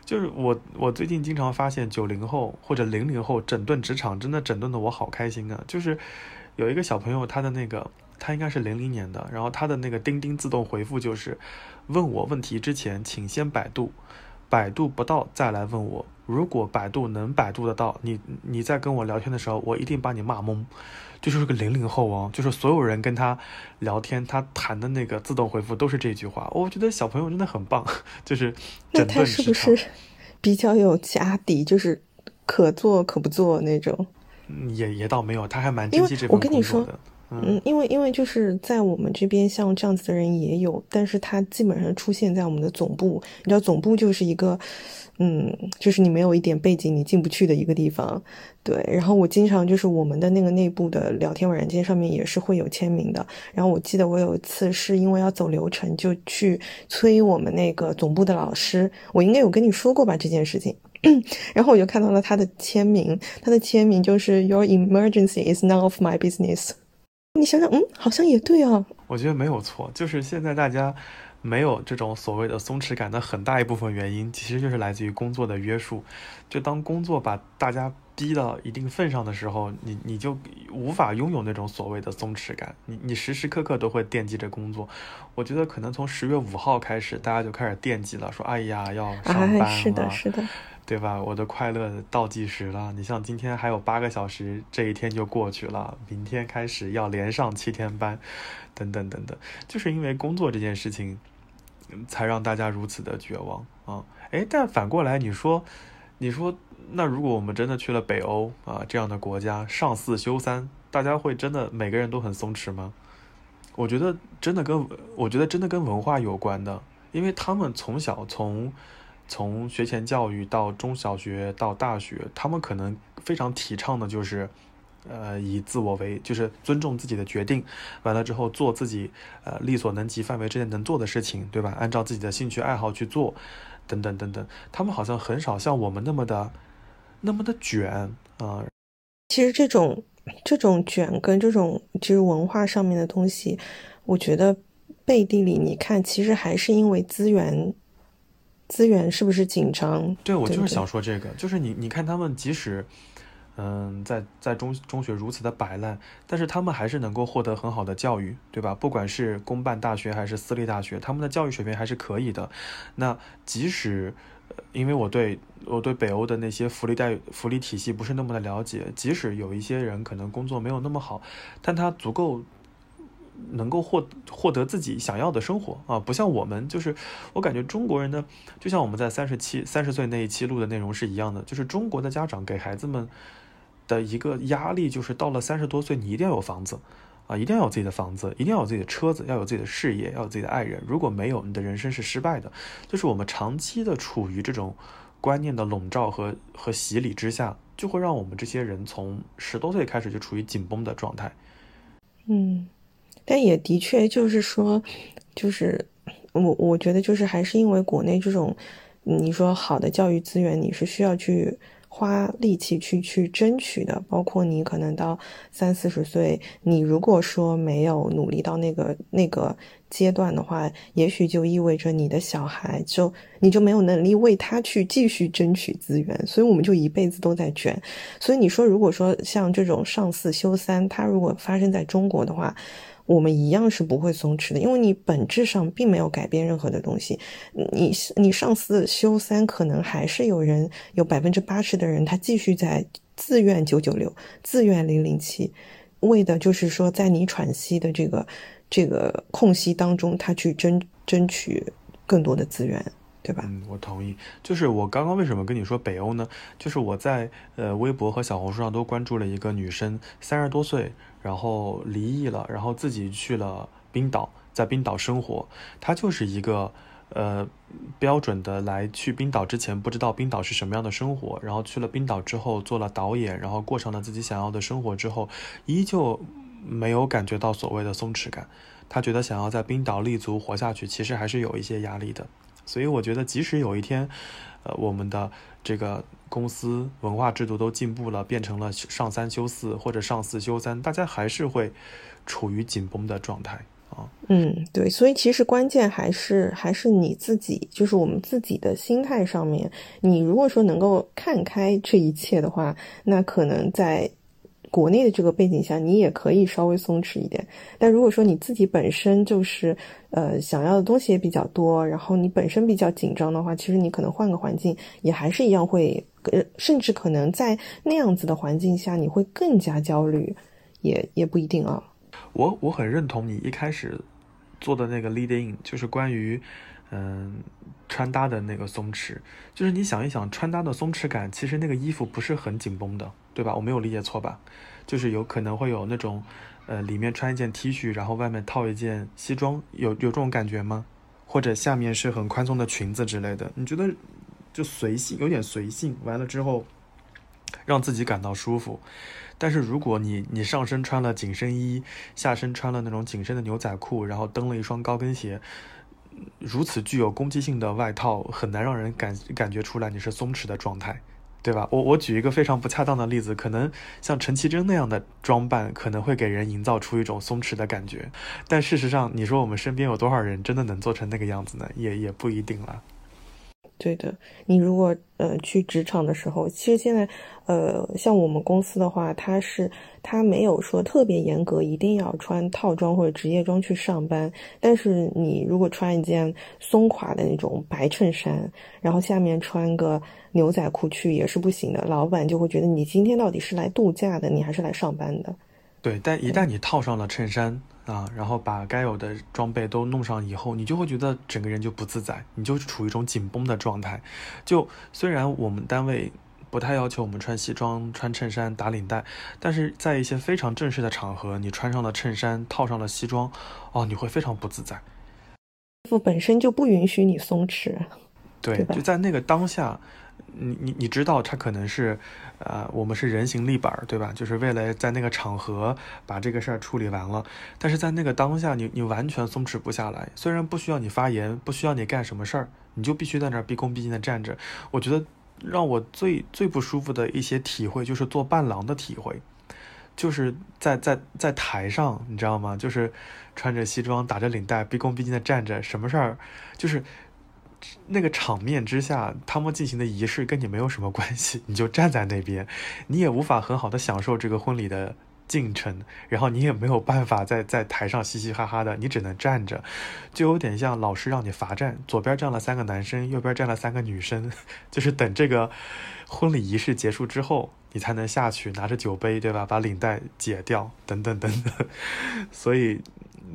就是我我最近经常发现九零后或者零零后整顿职场，真的整顿的我好开心啊！就是有一个小朋友，他的那个他应该是零零年的，然后他的那个钉钉自动回复就是，问我问题之前请先百度，百度不到再来问我，如果百度能百度得到，你你在跟我聊天的时候，我一定把你骂懵。就是个零零后哦，就是所有人跟他聊天，他谈的那个自动回复都是这句话。我觉得小朋友真的很棒，就是那他是不是比较有家底，就是可做可不做那种？也也倒没有，他还蛮珍惜这份工作的。嗯，因为因为就是在我们这边像这样子的人也有，但是他基本上出现在我们的总部。你知道总部就是一个。嗯，就是你没有一点背景，你进不去的一个地方。对，然后我经常就是我们的那个内部的聊天软件上面也是会有签名的。然后我记得我有一次是因为要走流程，就去催我们那个总部的老师。我应该有跟你说过吧这件事情。然后我就看到了他的签名，他的签名就是 Your emergency is none of my business。你想想，嗯，好像也对啊。我觉得没有错，就是现在大家。没有这种所谓的松弛感的很大一部分原因，其实就是来自于工作的约束。就当工作把大家逼到一定份上的时候，你你就无法拥有那种所谓的松弛感。你你时时刻刻都会惦记着工作。我觉得可能从十月五号开始，大家就开始惦记了，说哎呀要上班了，是的，是的，对吧？我的快乐倒计时了。你像今天还有八个小时，这一天就过去了，明天开始要连上七天班，等等等等，就是因为工作这件事情。才让大家如此的绝望啊！哎，但反过来，你说，你说，那如果我们真的去了北欧啊这样的国家，上四休三，大家会真的每个人都很松弛吗？我觉得真的跟我觉得真的跟文化有关的，因为他们从小从从学前教育到中小学到大学，他们可能非常提倡的就是。呃，以自我为，就是尊重自己的决定，完了之后做自己呃力所能及范围之内能做的事情，对吧？按照自己的兴趣爱好去做，等等等等，他们好像很少像我们那么的那么的卷啊。其实这种这种卷跟这种就是文化上面的东西，我觉得背地里你看，其实还是因为资源资源是不是紧张？对，我就是想说这个，就是你你看他们即使。嗯，在在中中学如此的摆烂，但是他们还是能够获得很好的教育，对吧？不管是公办大学还是私立大学，他们的教育水平还是可以的。那即使，因为我对我对北欧的那些福利待福利体系不是那么的了解，即使有一些人可能工作没有那么好，但他足够能够获获得自己想要的生活啊，不像我们，就是我感觉中国人呢，就像我们在三十七三十岁那一期录的内容是一样的，就是中国的家长给孩子们。的一个压力就是到了三十多岁，你一定要有房子，啊，一定要有自己的房子，一定要有自己的车子，要有自己的事业，要有自己的爱人。如果没有，你的人生是失败的。就是我们长期的处于这种观念的笼罩和和洗礼之下，就会让我们这些人从十多岁开始就处于紧绷的状态。嗯，但也的确就是说，就是我我觉得就是还是因为国内这种，你说好的教育资源，你是需要去。花力气去去争取的，包括你可能到三四十岁，你如果说没有努力到那个那个阶段的话，也许就意味着你的小孩就你就没有能力为他去继续争取资源，所以我们就一辈子都在卷。所以你说，如果说像这种上四休三，它如果发生在中国的话，我们一样是不会松弛的，因为你本质上并没有改变任何的东西。你你上四休三，可能还是有人有百分之八十的人，他继续在自愿九九六、自愿零零七，为的就是说，在你喘息的这个这个空隙当中，他去争争取更多的资源，对吧？嗯，我同意。就是我刚刚为什么跟你说北欧呢？就是我在呃微博和小红书上都关注了一个女生，三十多岁。然后离异了，然后自己去了冰岛，在冰岛生活。他就是一个，呃，标准的来去冰岛之前不知道冰岛是什么样的生活，然后去了冰岛之后做了导演，然后过上了自己想要的生活之后，依旧没有感觉到所谓的松弛感。他觉得想要在冰岛立足活下去，其实还是有一些压力的。所以我觉得，即使有一天，呃，我们的这个。公司文化制度都进步了，变成了上三休四或者上四休三，大家还是会处于紧绷的状态啊。嗯，对，所以其实关键还是还是你自己，就是我们自己的心态上面。你如果说能够看开这一切的话，那可能在。国内的这个背景下，你也可以稍微松弛一点。但如果说你自己本身就是，呃，想要的东西也比较多，然后你本身比较紧张的话，其实你可能换个环境也还是一样会，呃，甚至可能在那样子的环境下，你会更加焦虑，也也不一定啊。我我很认同你一开始做的那个 leading，就是关于，嗯，穿搭的那个松弛，就是你想一想，穿搭的松弛感，其实那个衣服不是很紧绷的。对吧？我没有理解错吧？就是有可能会有那种，呃，里面穿一件 T 恤，然后外面套一件西装，有有这种感觉吗？或者下面是很宽松的裙子之类的？你觉得就随性，有点随性，完了之后让自己感到舒服。但是如果你你上身穿了紧身衣，下身穿了那种紧身的牛仔裤，然后蹬了一双高跟鞋，如此具有攻击性的外套，很难让人感感觉出来你是松弛的状态。对吧？我我举一个非常不恰当的例子，可能像陈绮贞那样的装扮，可能会给人营造出一种松弛的感觉。但事实上，你说我们身边有多少人真的能做成那个样子呢？也也不一定了。对的，你如果呃去职场的时候，其实现在呃像我们公司的话，它是它没有说特别严格，一定要穿套装或者职业装去上班。但是你如果穿一件松垮的那种白衬衫，然后下面穿个牛仔裤去也是不行的，老板就会觉得你今天到底是来度假的，你还是来上班的。对，但一旦你套上了衬衫。啊，然后把该有的装备都弄上以后，你就会觉得整个人就不自在，你就处于一种紧绷的状态。就虽然我们单位不太要求我们穿西装、穿衬衫、打领带，但是在一些非常正式的场合，你穿上了衬衫，套上了西装，哦，你会非常不自在。衣服本身就不允许你松弛，对，就在那个当下，你你你知道他可能是，呃，我们是人形立板，对吧？就是为了在那个场合把这个事儿处理完了。但是在那个当下，你你完全松弛不下来。虽然不需要你发言，不需要你干什么事儿，你就必须在那儿毕恭毕敬的站着。我觉得让我最最不舒服的一些体会，就是做伴郎的体会，就是在在在台上，你知道吗？就是穿着西装，打着领带，毕恭毕敬的站着，什么事儿，就是。那个场面之下，他们进行的仪式跟你没有什么关系，你就站在那边，你也无法很好的享受这个婚礼的进程，然后你也没有办法在在台上嘻嘻哈哈的，你只能站着，就有点像老师让你罚站，左边站了三个男生，右边站了三个女生，就是等这个婚礼仪式结束之后，你才能下去拿着酒杯，对吧？把领带解掉，等等等等。所以，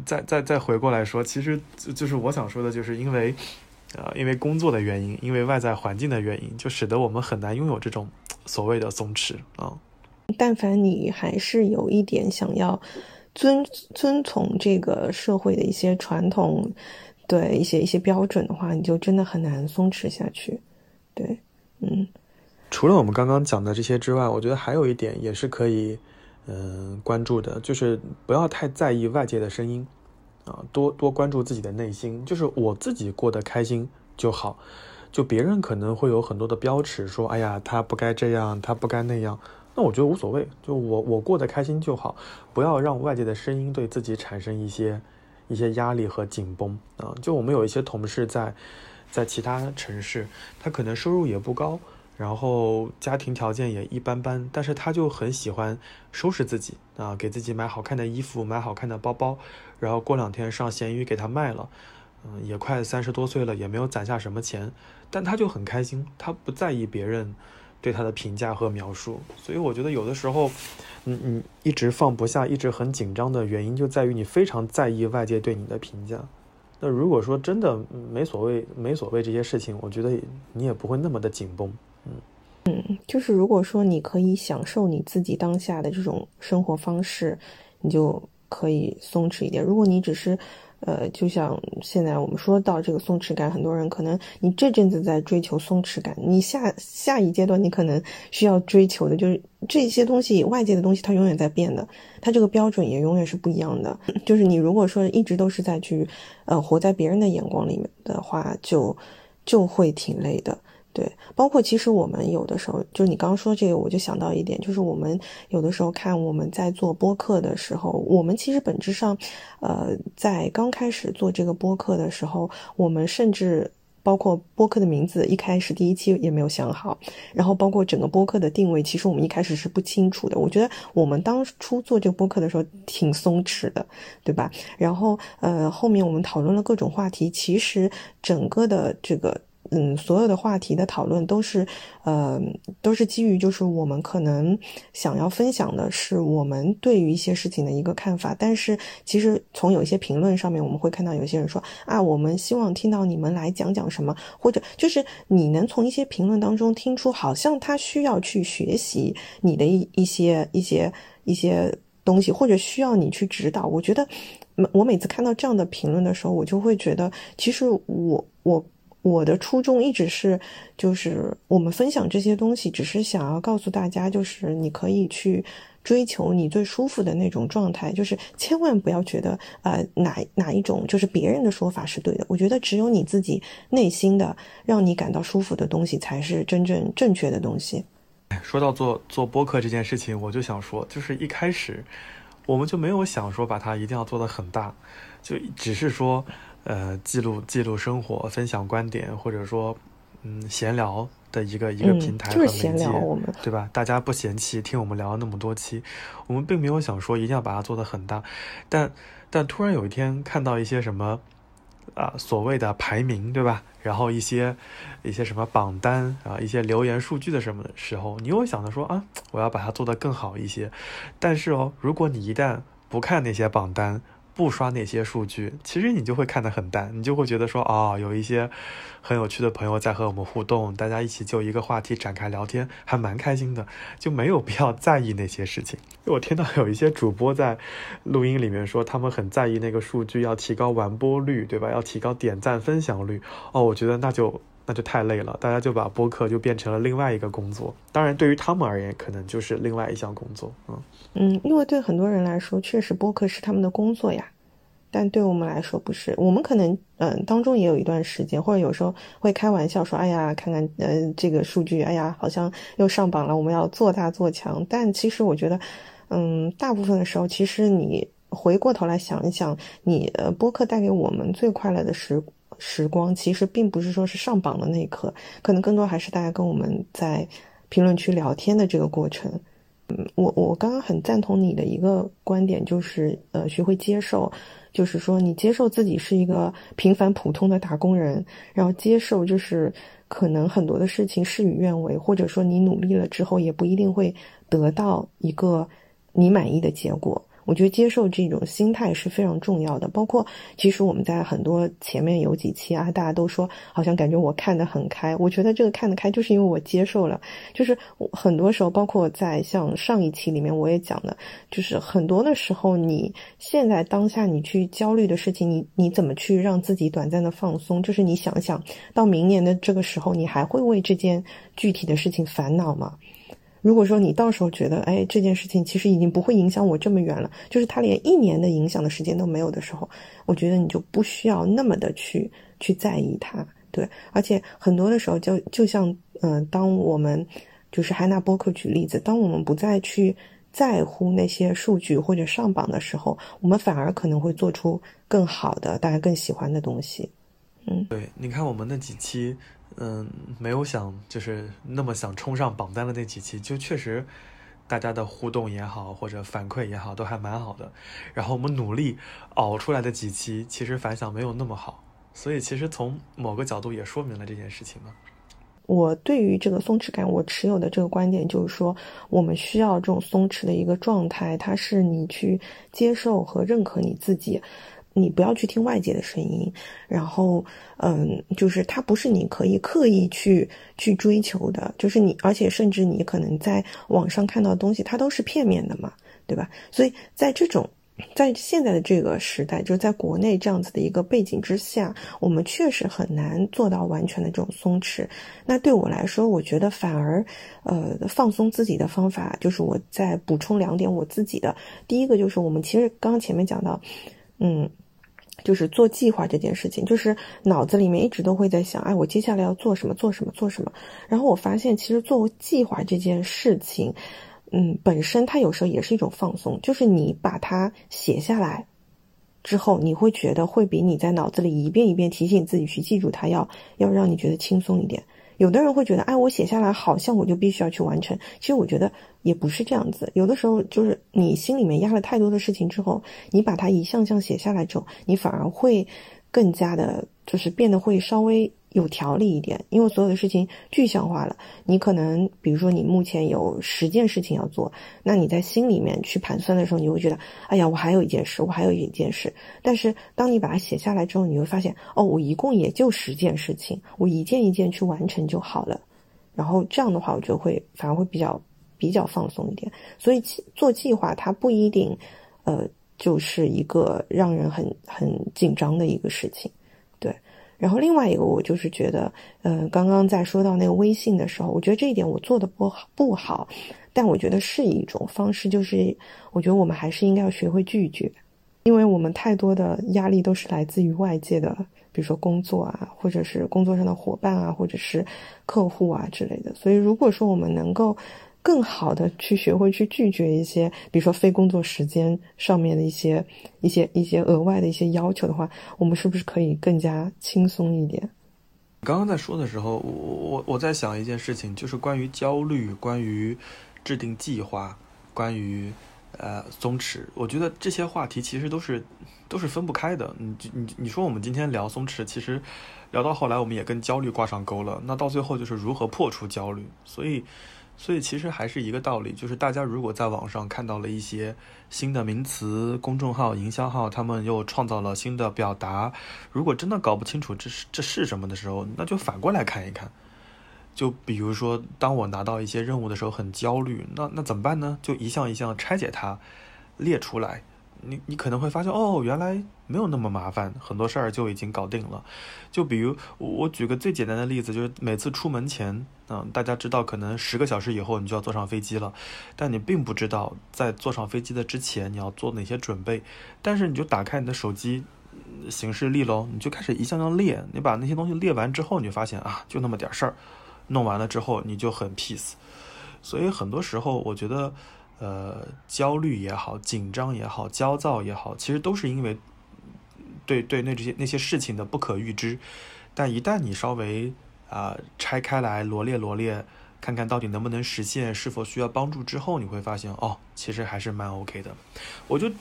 再再再回过来说，其实就是我想说的，就是因为。啊，因为工作的原因，因为外在环境的原因，就使得我们很难拥有这种所谓的松弛啊。但凡你还是有一点想要遵遵从这个社会的一些传统，对一些一些标准的话，你就真的很难松弛下去。对，嗯。除了我们刚刚讲的这些之外，我觉得还有一点也是可以嗯关注的，就是不要太在意外界的声音。啊，多多关注自己的内心，就是我自己过得开心就好。就别人可能会有很多的标尺，说，哎呀，他不该这样，他不该那样。那我觉得无所谓，就我我过得开心就好，不要让外界的声音对自己产生一些一些压力和紧绷啊。就我们有一些同事在在其他城市，他可能收入也不高。然后家庭条件也一般般，但是他就很喜欢收拾自己啊，给自己买好看的衣服，买好看的包包，然后过两天上闲鱼给他卖了，嗯，也快三十多岁了，也没有攒下什么钱，但他就很开心，他不在意别人对他的评价和描述，所以我觉得有的时候，嗯嗯，一直放不下，一直很紧张的原因就在于你非常在意外界对你的评价。那如果说真的没所谓，没所谓这些事情，我觉得你也不会那么的紧绷。嗯嗯，就是如果说你可以享受你自己当下的这种生活方式，你就可以松弛一点。如果你只是，呃，就像现在我们说到这个松弛感，很多人可能你这阵子在追求松弛感，你下下一阶段你可能需要追求的就是这些东西，外界的东西它永远在变的，它这个标准也永远是不一样的。就是你如果说一直都是在去，呃，活在别人的眼光里面的话，就就会挺累的。对，包括其实我们有的时候，就是你刚刚说这个，我就想到一点，就是我们有的时候看我们在做播客的时候，我们其实本质上，呃，在刚开始做这个播客的时候，我们甚至包括播客的名字，一开始第一期也没有想好，然后包括整个播客的定位，其实我们一开始是不清楚的。我觉得我们当初做这个播客的时候挺松弛的，对吧？然后呃，后面我们讨论了各种话题，其实整个的这个。嗯，所有的话题的讨论都是，呃，都是基于就是我们可能想要分享的是我们对于一些事情的一个看法。但是其实从有一些评论上面，我们会看到有些人说啊，我们希望听到你们来讲讲什么，或者就是你能从一些评论当中听出，好像他需要去学习你的一一些一些一些东西，或者需要你去指导。我觉得，我每次看到这样的评论的时候，我就会觉得，其实我我。我的初衷一直是，就是我们分享这些东西，只是想要告诉大家，就是你可以去追求你最舒服的那种状态，就是千万不要觉得，呃，哪哪一种就是别人的说法是对的。我觉得只有你自己内心的让你感到舒服的东西，才是真正正确的东西。说到做做播客这件事情，我就想说，就是一开始我们就没有想说把它一定要做得很大，就只是说。呃，记录记录生活，分享观点，或者说，嗯，闲聊的一个一个平台和媒介，对吧？大家不嫌弃听我们聊了那么多期，我们并没有想说一定要把它做得很大，但但突然有一天看到一些什么啊所谓的排名，对吧？然后一些一些什么榜单啊，一些留言数据的什么的时候，你又想着说啊，我要把它做得更好一些。但是哦，如果你一旦不看那些榜单，不刷那些数据，其实你就会看得很淡，你就会觉得说，哦，有一些很有趣的朋友在和我们互动，大家一起就一个话题展开聊天，还蛮开心的，就没有必要在意那些事情。我听到有一些主播在录音里面说，他们很在意那个数据，要提高完播率，对吧？要提高点赞分享率。哦，我觉得那就那就太累了，大家就把播客就变成了另外一个工作。当然，对于他们而言，可能就是另外一项工作。嗯嗯，因为对很多人来说，确实播客是他们的工作呀。但对我们来说不是，我们可能嗯当中也有一段时间，或者有时候会开玩笑说，哎呀，看看呃这个数据，哎呀好像又上榜了，我们要做大做强。但其实我觉得，嗯，大部分的时候，其实你回过头来想一想，你呃播客带给我们最快乐的时时光，其实并不是说是上榜的那一刻，可能更多还是大家跟我们在评论区聊天的这个过程。嗯，我我刚刚很赞同你的一个观点，就是呃学会接受。就是说，你接受自己是一个平凡普通的打工人，然后接受就是可能很多的事情事与愿违，或者说你努力了之后也不一定会得到一个你满意的结果。我觉得接受这种心态是非常重要的。包括其实我们在很多前面有几期啊，大家都说好像感觉我看得很开。我觉得这个看得开，就是因为我接受了。就是很多时候，包括在像上一期里面我也讲的，就是很多的时候，你现在当下你去焦虑的事情，你你怎么去让自己短暂的放松？就是你想想到明年的这个时候，你还会为这件具体的事情烦恼吗？如果说你到时候觉得，哎，这件事情其实已经不会影响我这么远了，就是它连一年的影响的时间都没有的时候，我觉得你就不需要那么的去去在意它。对，而且很多的时候，就就像，嗯，当我们就是还拿播客举例子，当我们不再去在乎那些数据或者上榜的时候，我们反而可能会做出更好的、大家更喜欢的东西。嗯，对，你看我们那几期。嗯，没有想就是那么想冲上榜单的那几期，就确实大家的互动也好，或者反馈也好，都还蛮好的。然后我们努力熬出来的几期，其实反响没有那么好。所以其实从某个角度也说明了这件事情嘛。我对于这个松弛感，我持有的这个观点就是说，我们需要这种松弛的一个状态，它是你去接受和认可你自己。你不要去听外界的声音，然后，嗯，就是它不是你可以刻意去去追求的，就是你，而且甚至你可能在网上看到的东西，它都是片面的嘛，对吧？所以在这种，在现在的这个时代，就是在国内这样子的一个背景之下，我们确实很难做到完全的这种松弛。那对我来说，我觉得反而，呃，放松自己的方法，就是我再补充两点我自己的。第一个就是我们其实刚刚前面讲到，嗯。就是做计划这件事情，就是脑子里面一直都会在想，哎，我接下来要做什么，做什么，做什么。然后我发现，其实做计划这件事情，嗯，本身它有时候也是一种放松，就是你把它写下来之后，你会觉得会比你在脑子里一遍一遍提醒自己去记住它，要要让你觉得轻松一点。有的人会觉得，哎，我写下来好像我就必须要去完成。其实我觉得也不是这样子。有的时候就是你心里面压了太多的事情之后，你把它一项项写下来之后，你反而会更加的，就是变得会稍微。有条理一点，因为所有的事情具象化了。你可能，比如说，你目前有十件事情要做，那你在心里面去盘算的时候，你会觉得，哎呀，我还有一件事，我还有一件事。但是，当你把它写下来之后，你会发现，哦，我一共也就十件事情，我一件一件去完成就好了。然后这样的话，我觉得会反而会比较比较放松一点。所以，做计划它不一定，呃，就是一个让人很很紧张的一个事情。对然后另外一个，我就是觉得，嗯，刚刚在说到那个微信的时候，我觉得这一点我做的不好不好，但我觉得是一种方式，就是我觉得我们还是应该要学会拒绝，因为我们太多的压力都是来自于外界的，比如说工作啊，或者是工作上的伙伴啊，或者是客户啊之类的，所以如果说我们能够。更好的去学会去拒绝一些，比如说非工作时间上面的一些、一些、一些额外的一些要求的话，我们是不是可以更加轻松一点？刚刚在说的时候，我我我在想一件事情，就是关于焦虑、关于制定计划、关于呃松弛。我觉得这些话题其实都是都是分不开的。你你你说我们今天聊松弛，其实聊到后来我们也跟焦虑挂上钩了。那到最后就是如何破除焦虑，所以。所以其实还是一个道理，就是大家如果在网上看到了一些新的名词、公众号、营销号，他们又创造了新的表达，如果真的搞不清楚这是这是什么的时候，那就反过来看一看。就比如说，当我拿到一些任务的时候很焦虑，那那怎么办呢？就一项一项拆解它，列出来，你你可能会发现，哦，原来没有那么麻烦，很多事儿就已经搞定了。就比如我举个最简单的例子，就是每次出门前，嗯，大家知道可能十个小时以后你就要坐上飞机了，但你并不知道在坐上飞机的之前你要做哪些准备。但是你就打开你的手机，行事历喽，你就开始一项项列。你把那些东西列完之后，你就发现啊，就那么点事儿，弄完了之后你就很 peace。所以很多时候，我觉得。呃，焦虑也好，紧张也好，焦躁也好，其实都是因为对对那这些那些事情的不可预知。但一旦你稍微啊拆开来罗列罗列，看看到底能不能实现，是否需要帮助之后，你会发现哦，其实还是蛮 OK 的。我就举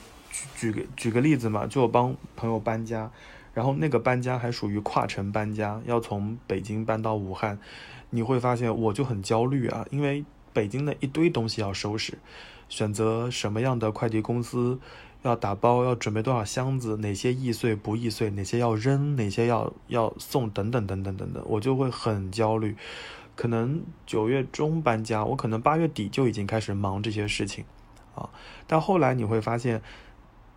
举个举个例子嘛，就我帮朋友搬家，然后那个搬家还属于跨城搬家，要从北京搬到武汉，你会发现我就很焦虑啊，因为北京的一堆东西要收拾。选择什么样的快递公司，要打包，要准备多少箱子，哪些易碎不易碎，哪些要扔，哪些要要送，等等等等等等，我就会很焦虑。可能九月中搬家，我可能八月底就已经开始忙这些事情，啊，但后来你会发现，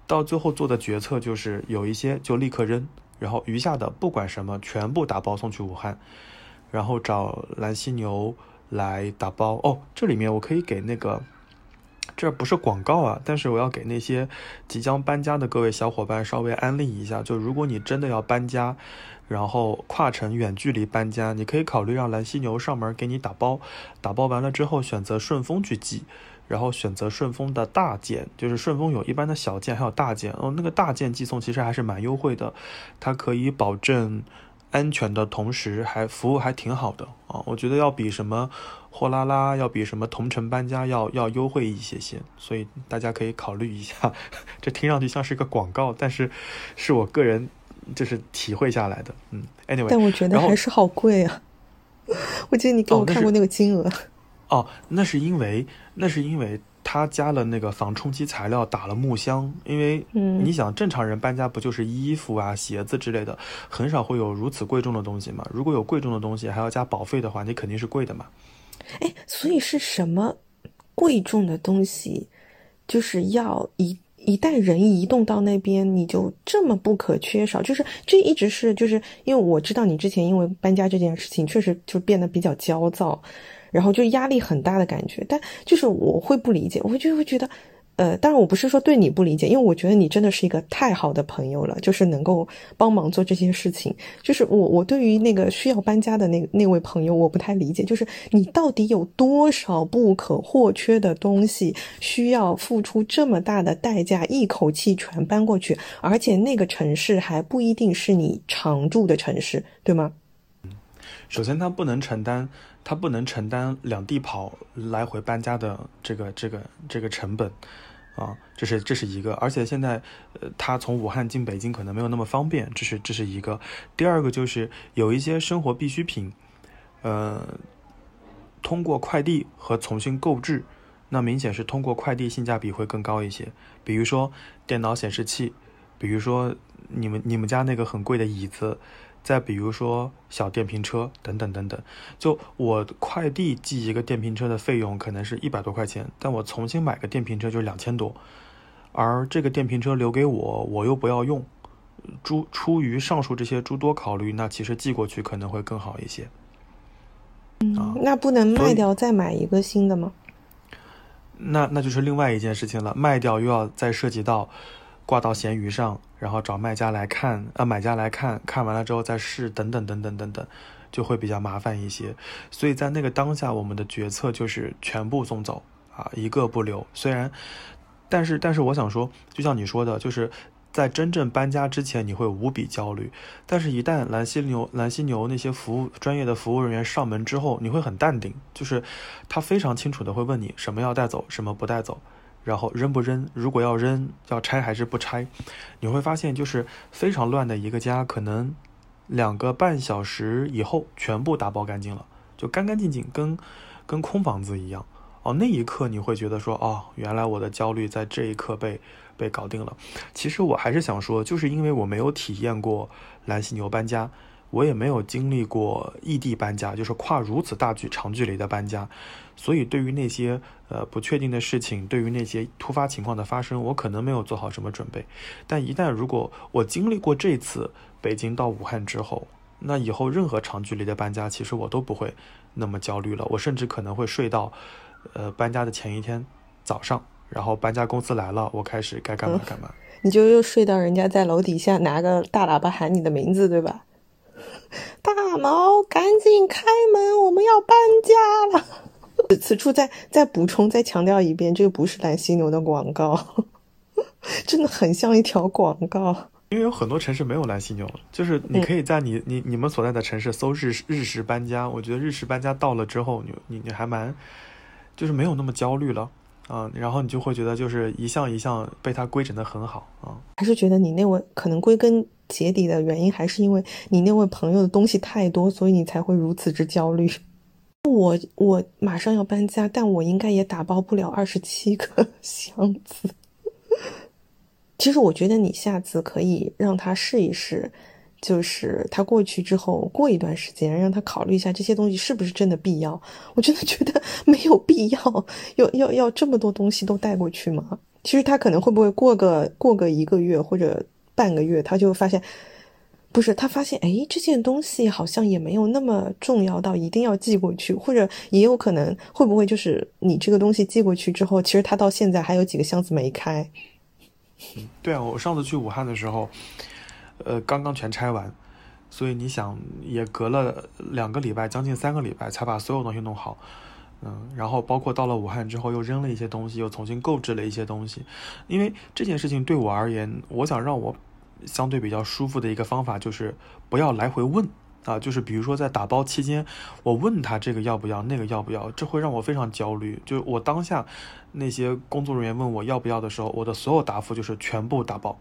到最后做的决策就是有一些就立刻扔，然后余下的不管什么全部打包送去武汉，然后找蓝犀牛来打包。哦，这里面我可以给那个。这不是广告啊，但是我要给那些即将搬家的各位小伙伴稍微安利一下，就如果你真的要搬家，然后跨城远距离搬家，你可以考虑让蓝犀牛上门给你打包，打包完了之后选择顺丰去寄，然后选择顺丰的大件，就是顺丰有一般的小件还有大件，哦，那个大件寄送其实还是蛮优惠的，它可以保证。安全的同时，还服务还挺好的啊！我觉得要比什么货拉拉，要比什么同城搬家要要优惠一些些，所以大家可以考虑一下。这听上去像是一个广告，但是是我个人就是体会下来的。嗯，anyway，但我觉得还是好贵啊！我记得你给我看过那个金额。哦，那是因为那是因为。他加了那个防冲击材料，打了木箱，因为你想正常人搬家不就是衣服啊、鞋子之类的，很少会有如此贵重的东西嘛。如果有贵重的东西还要加保费的话，你肯定是贵的嘛。哎，所以是什么贵重的东西，就是要一一旦人移动到那边，你就这么不可缺少？就是这一直是就是因为我知道你之前因为搬家这件事情，确实就变得比较焦躁。然后就压力很大的感觉，但就是我会不理解，我就会觉得，呃，当然我不是说对你不理解，因为我觉得你真的是一个太好的朋友了，就是能够帮忙做这些事情。就是我我对于那个需要搬家的那那位朋友，我不太理解，就是你到底有多少不可或缺的东西需要付出这么大的代价，一口气全搬过去，而且那个城市还不一定是你常住的城市，对吗？首先他不能承担。他不能承担两地跑来回搬家的这个这个这个成本，啊，这是这是一个，而且现在，呃，他从武汉进北京可能没有那么方便，这是这是一个。第二个就是有一些生活必需品，呃，通过快递和重新购置，那明显是通过快递性价比会更高一些。比如说电脑显示器，比如说你们你们家那个很贵的椅子。再比如说小电瓶车等等等等，就我快递寄一个电瓶车的费用可能是一百多块钱，但我重新买个电瓶车就两千多，而这个电瓶车留给我，我又不要用，诸出于上述这些诸多考虑，那其实寄过去可能会更好一些。嗯，那不能卖掉再买一个新的吗？那那就是另外一件事情了，卖掉又要再涉及到。挂到闲鱼上，然后找卖家来看，啊，买家来看看完了之后再试，等等等等等等，就会比较麻烦一些。所以在那个当下，我们的决策就是全部送走啊，一个不留。虽然，但是但是我想说，就像你说的，就是在真正搬家之前，你会无比焦虑，但是一旦蓝犀牛蓝犀牛那些服务专业的服务人员上门之后，你会很淡定，就是他非常清楚的会问你什么要带走，什么不带走。然后扔不扔？如果要扔，要拆还是不拆？你会发现，就是非常乱的一个家，可能两个半小时以后全部打包干净了，就干干净净，跟跟空房子一样。哦，那一刻你会觉得说，哦，原来我的焦虑在这一刻被被搞定了。其实我还是想说，就是因为我没有体验过蓝犀牛搬家，我也没有经历过异地搬家，就是跨如此大距长距离的搬家，所以对于那些呃不确定的事情，对于那些突发情况的发生，我可能没有做好什么准备。但一旦如果我经历过这次北京到武汉之后，那以后任何长距离的搬家，其实我都不会那么焦虑了。我甚至可能会睡到，呃，搬家的前一天早上，然后搬家公司来了，我开始该干嘛干嘛。你就又睡到人家在楼底下拿个大喇叭喊你的名字，对吧？大毛，赶紧开门，我们要搬家了。此处再再补充、再强调一遍，这个不是蓝犀牛的广告，真的很像一条广告。因为有很多城市没有蓝犀牛，就是你可以在你你你们所在的城市搜日日食搬家，我觉得日食搬家到了之后，你你你还蛮，就是没有那么焦虑了啊，然后你就会觉得就是一项一项被它规整的很好啊。还是觉得你那位可能归根结底的原因，还是因为你那位朋友的东西太多，所以你才会如此之焦虑。我我马上要搬家，但我应该也打包不了二十七个 箱子。其实我觉得你下次可以让他试一试，就是他过去之后过一段时间，让他考虑一下这些东西是不是真的必要。我真的觉得没有必要，要要要这么多东西都带过去吗？其实他可能会不会过个过个一个月或者半个月，他就发现，不是他发现，哎，这件东西好像也没有那么重要到一定要寄过去，或者也有可能会不会就是你这个东西寄过去之后，其实他到现在还有几个箱子没开。对啊，我上次去武汉的时候，呃，刚刚全拆完，所以你想也隔了两个礼拜，将近三个礼拜才把所有东西弄好，嗯，然后包括到了武汉之后又扔了一些东西，又重新购置了一些东西，因为这件事情对我而言，我想让我相对比较舒服的一个方法就是不要来回问。啊，就是比如说在打包期间，我问他这个要不要，那个要不要，这会让我非常焦虑。就我当下那些工作人员问我要不要的时候，我的所有答复就是全部打包，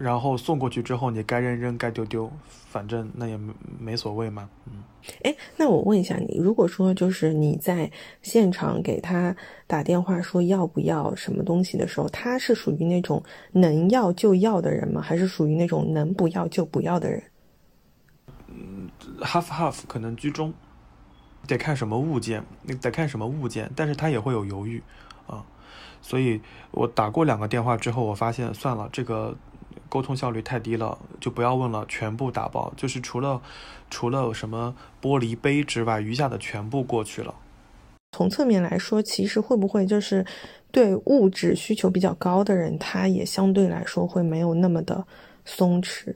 然后送过去之后，你该扔扔，该丢丢，反正那也没没所谓嘛。嗯，哎，那我问一下你，如果说就是你在现场给他打电话说要不要什么东西的时候，他是属于那种能要就要的人吗？还是属于那种能不要就不要的人？嗯，half half 可能居中，得看什么物件，那得看什么物件，但是他也会有犹豫，啊，所以我打过两个电话之后，我发现算了，这个沟通效率太低了，就不要问了，全部打包，就是除了除了什么玻璃杯之外，余下的全部过去了。从侧面来说，其实会不会就是对物质需求比较高的人，他也相对来说会没有那么的松弛。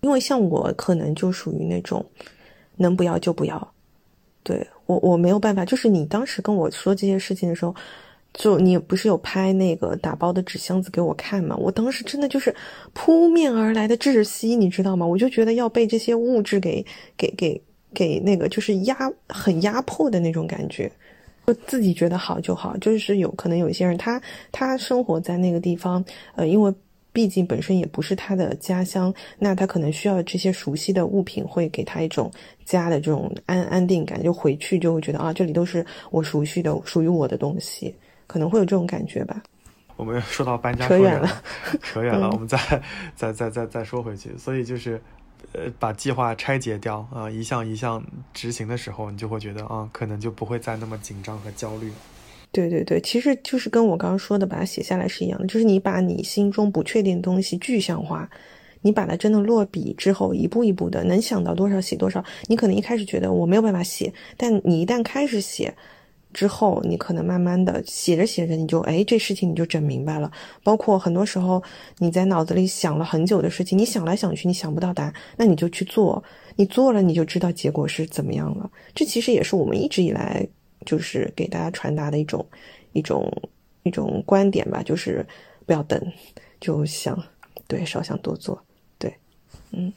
因为像我可能就属于那种能不要就不要，对我我没有办法。就是你当时跟我说这些事情的时候，就你不是有拍那个打包的纸箱子给我看吗？我当时真的就是扑面而来的窒息，你知道吗？我就觉得要被这些物质给给给给那个就是压很压迫的那种感觉。我自己觉得好就好，就是有可能有一些人他他生活在那个地方，呃，因为。毕竟本身也不是他的家乡，那他可能需要这些熟悉的物品，会给他一种家的这种安安定感。就回去就会觉得啊，这里都是我熟悉的、属于我的东西，可能会有这种感觉吧。我们说到搬家，扯远了，扯远了。我们再再再再再说回去，所以就是，呃，把计划拆解掉啊，一项一项执行的时候，你就会觉得啊，可能就不会再那么紧张和焦虑。对对对，其实就是跟我刚刚说的，把它写下来是一样的，就是你把你心中不确定的东西具象化，你把它真的落笔之后，一步一步的能想到多少写多少。你可能一开始觉得我没有办法写，但你一旦开始写之后，你可能慢慢的写着写着，你就哎，这事情你就整明白了。包括很多时候你在脑子里想了很久的事情，你想来想去，你想不到答案，那你就去做，你做了你就知道结果是怎么样了。这其实也是我们一直以来。就是给大家传达的一种一种一种观点吧，就是不要等，就想对少想多做，对，嗯，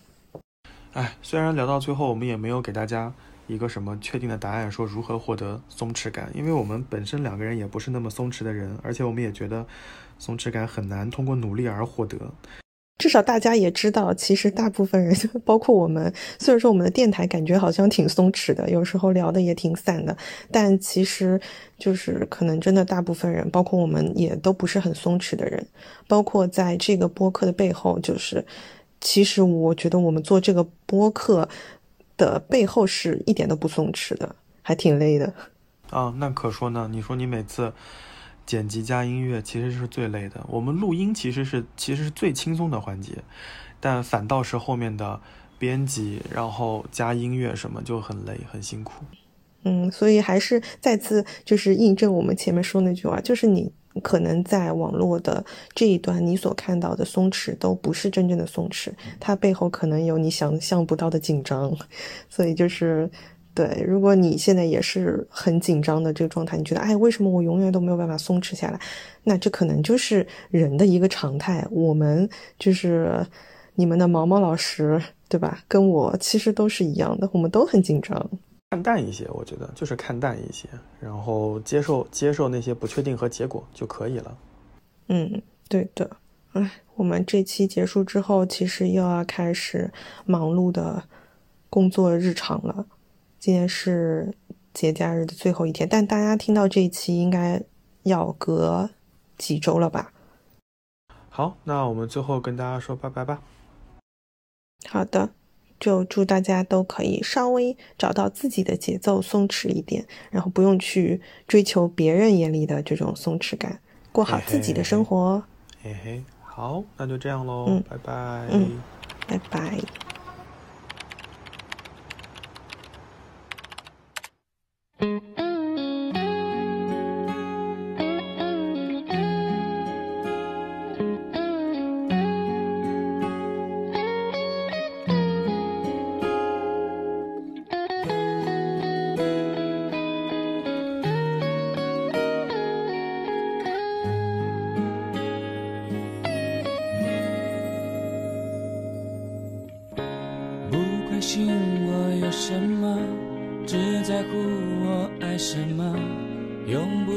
哎，虽然聊到最后，我们也没有给大家一个什么确定的答案，说如何获得松弛感，因为我们本身两个人也不是那么松弛的人，而且我们也觉得松弛感很难通过努力而获得。至少大家也知道，其实大部分人，包括我们，虽然说我们的电台感觉好像挺松弛的，有时候聊的也挺散的，但其实就是可能真的大部分人，包括我们也都不是很松弛的人。包括在这个播客的背后，就是其实我觉得我们做这个播客的背后是一点都不松弛的，还挺累的。啊，那可说呢。你说你每次剪辑加音乐其实是最累的，我们录音其实是其实是最轻松的环节，但反倒是后面的编辑，然后加音乐什么就很累很辛苦。嗯，所以还是再次就是印证我们前面说那句话，就是你可能在网络的这一端，你所看到的松弛都不是真正的松弛，它背后可能有你想象不到的紧张。所以就是对，如果你现在也是很紧张的这个状态，你觉得哎，为什么我永远都没有办法松弛下来？那这可能就是人的一个常态。我们就是你们的毛毛老师，对吧？跟我其实都是一样的，我们都很紧张。看淡一些，我觉得就是看淡一些，然后接受接受那些不确定和结果就可以了。嗯，对的。哎，我们这期结束之后，其实又要开始忙碌的工作日常了。今天是节假日的最后一天，但大家听到这一期应该要隔几周了吧？好，那我们最后跟大家说拜拜吧。好的。就祝大家都可以稍微找到自己的节奏，松弛一点，然后不用去追求别人眼里的这种松弛感，过好自己的生活。嘿嘿，好，那就这样喽。嗯，拜拜。嗯，拜拜。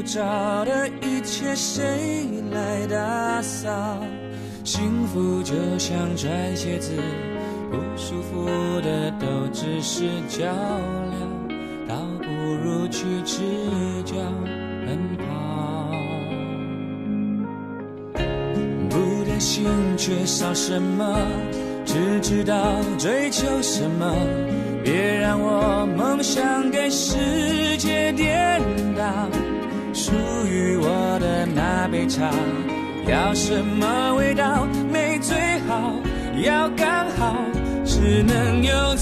着的一切谁来打扫？幸福就像穿鞋子，不舒服的都只是脚量，倒不如去赤脚奔跑。不担心缺少什么，只知道追求什么。别让我梦想给世界颠倒。我的那杯茶，要什么味道？没最好，要刚好，只能有。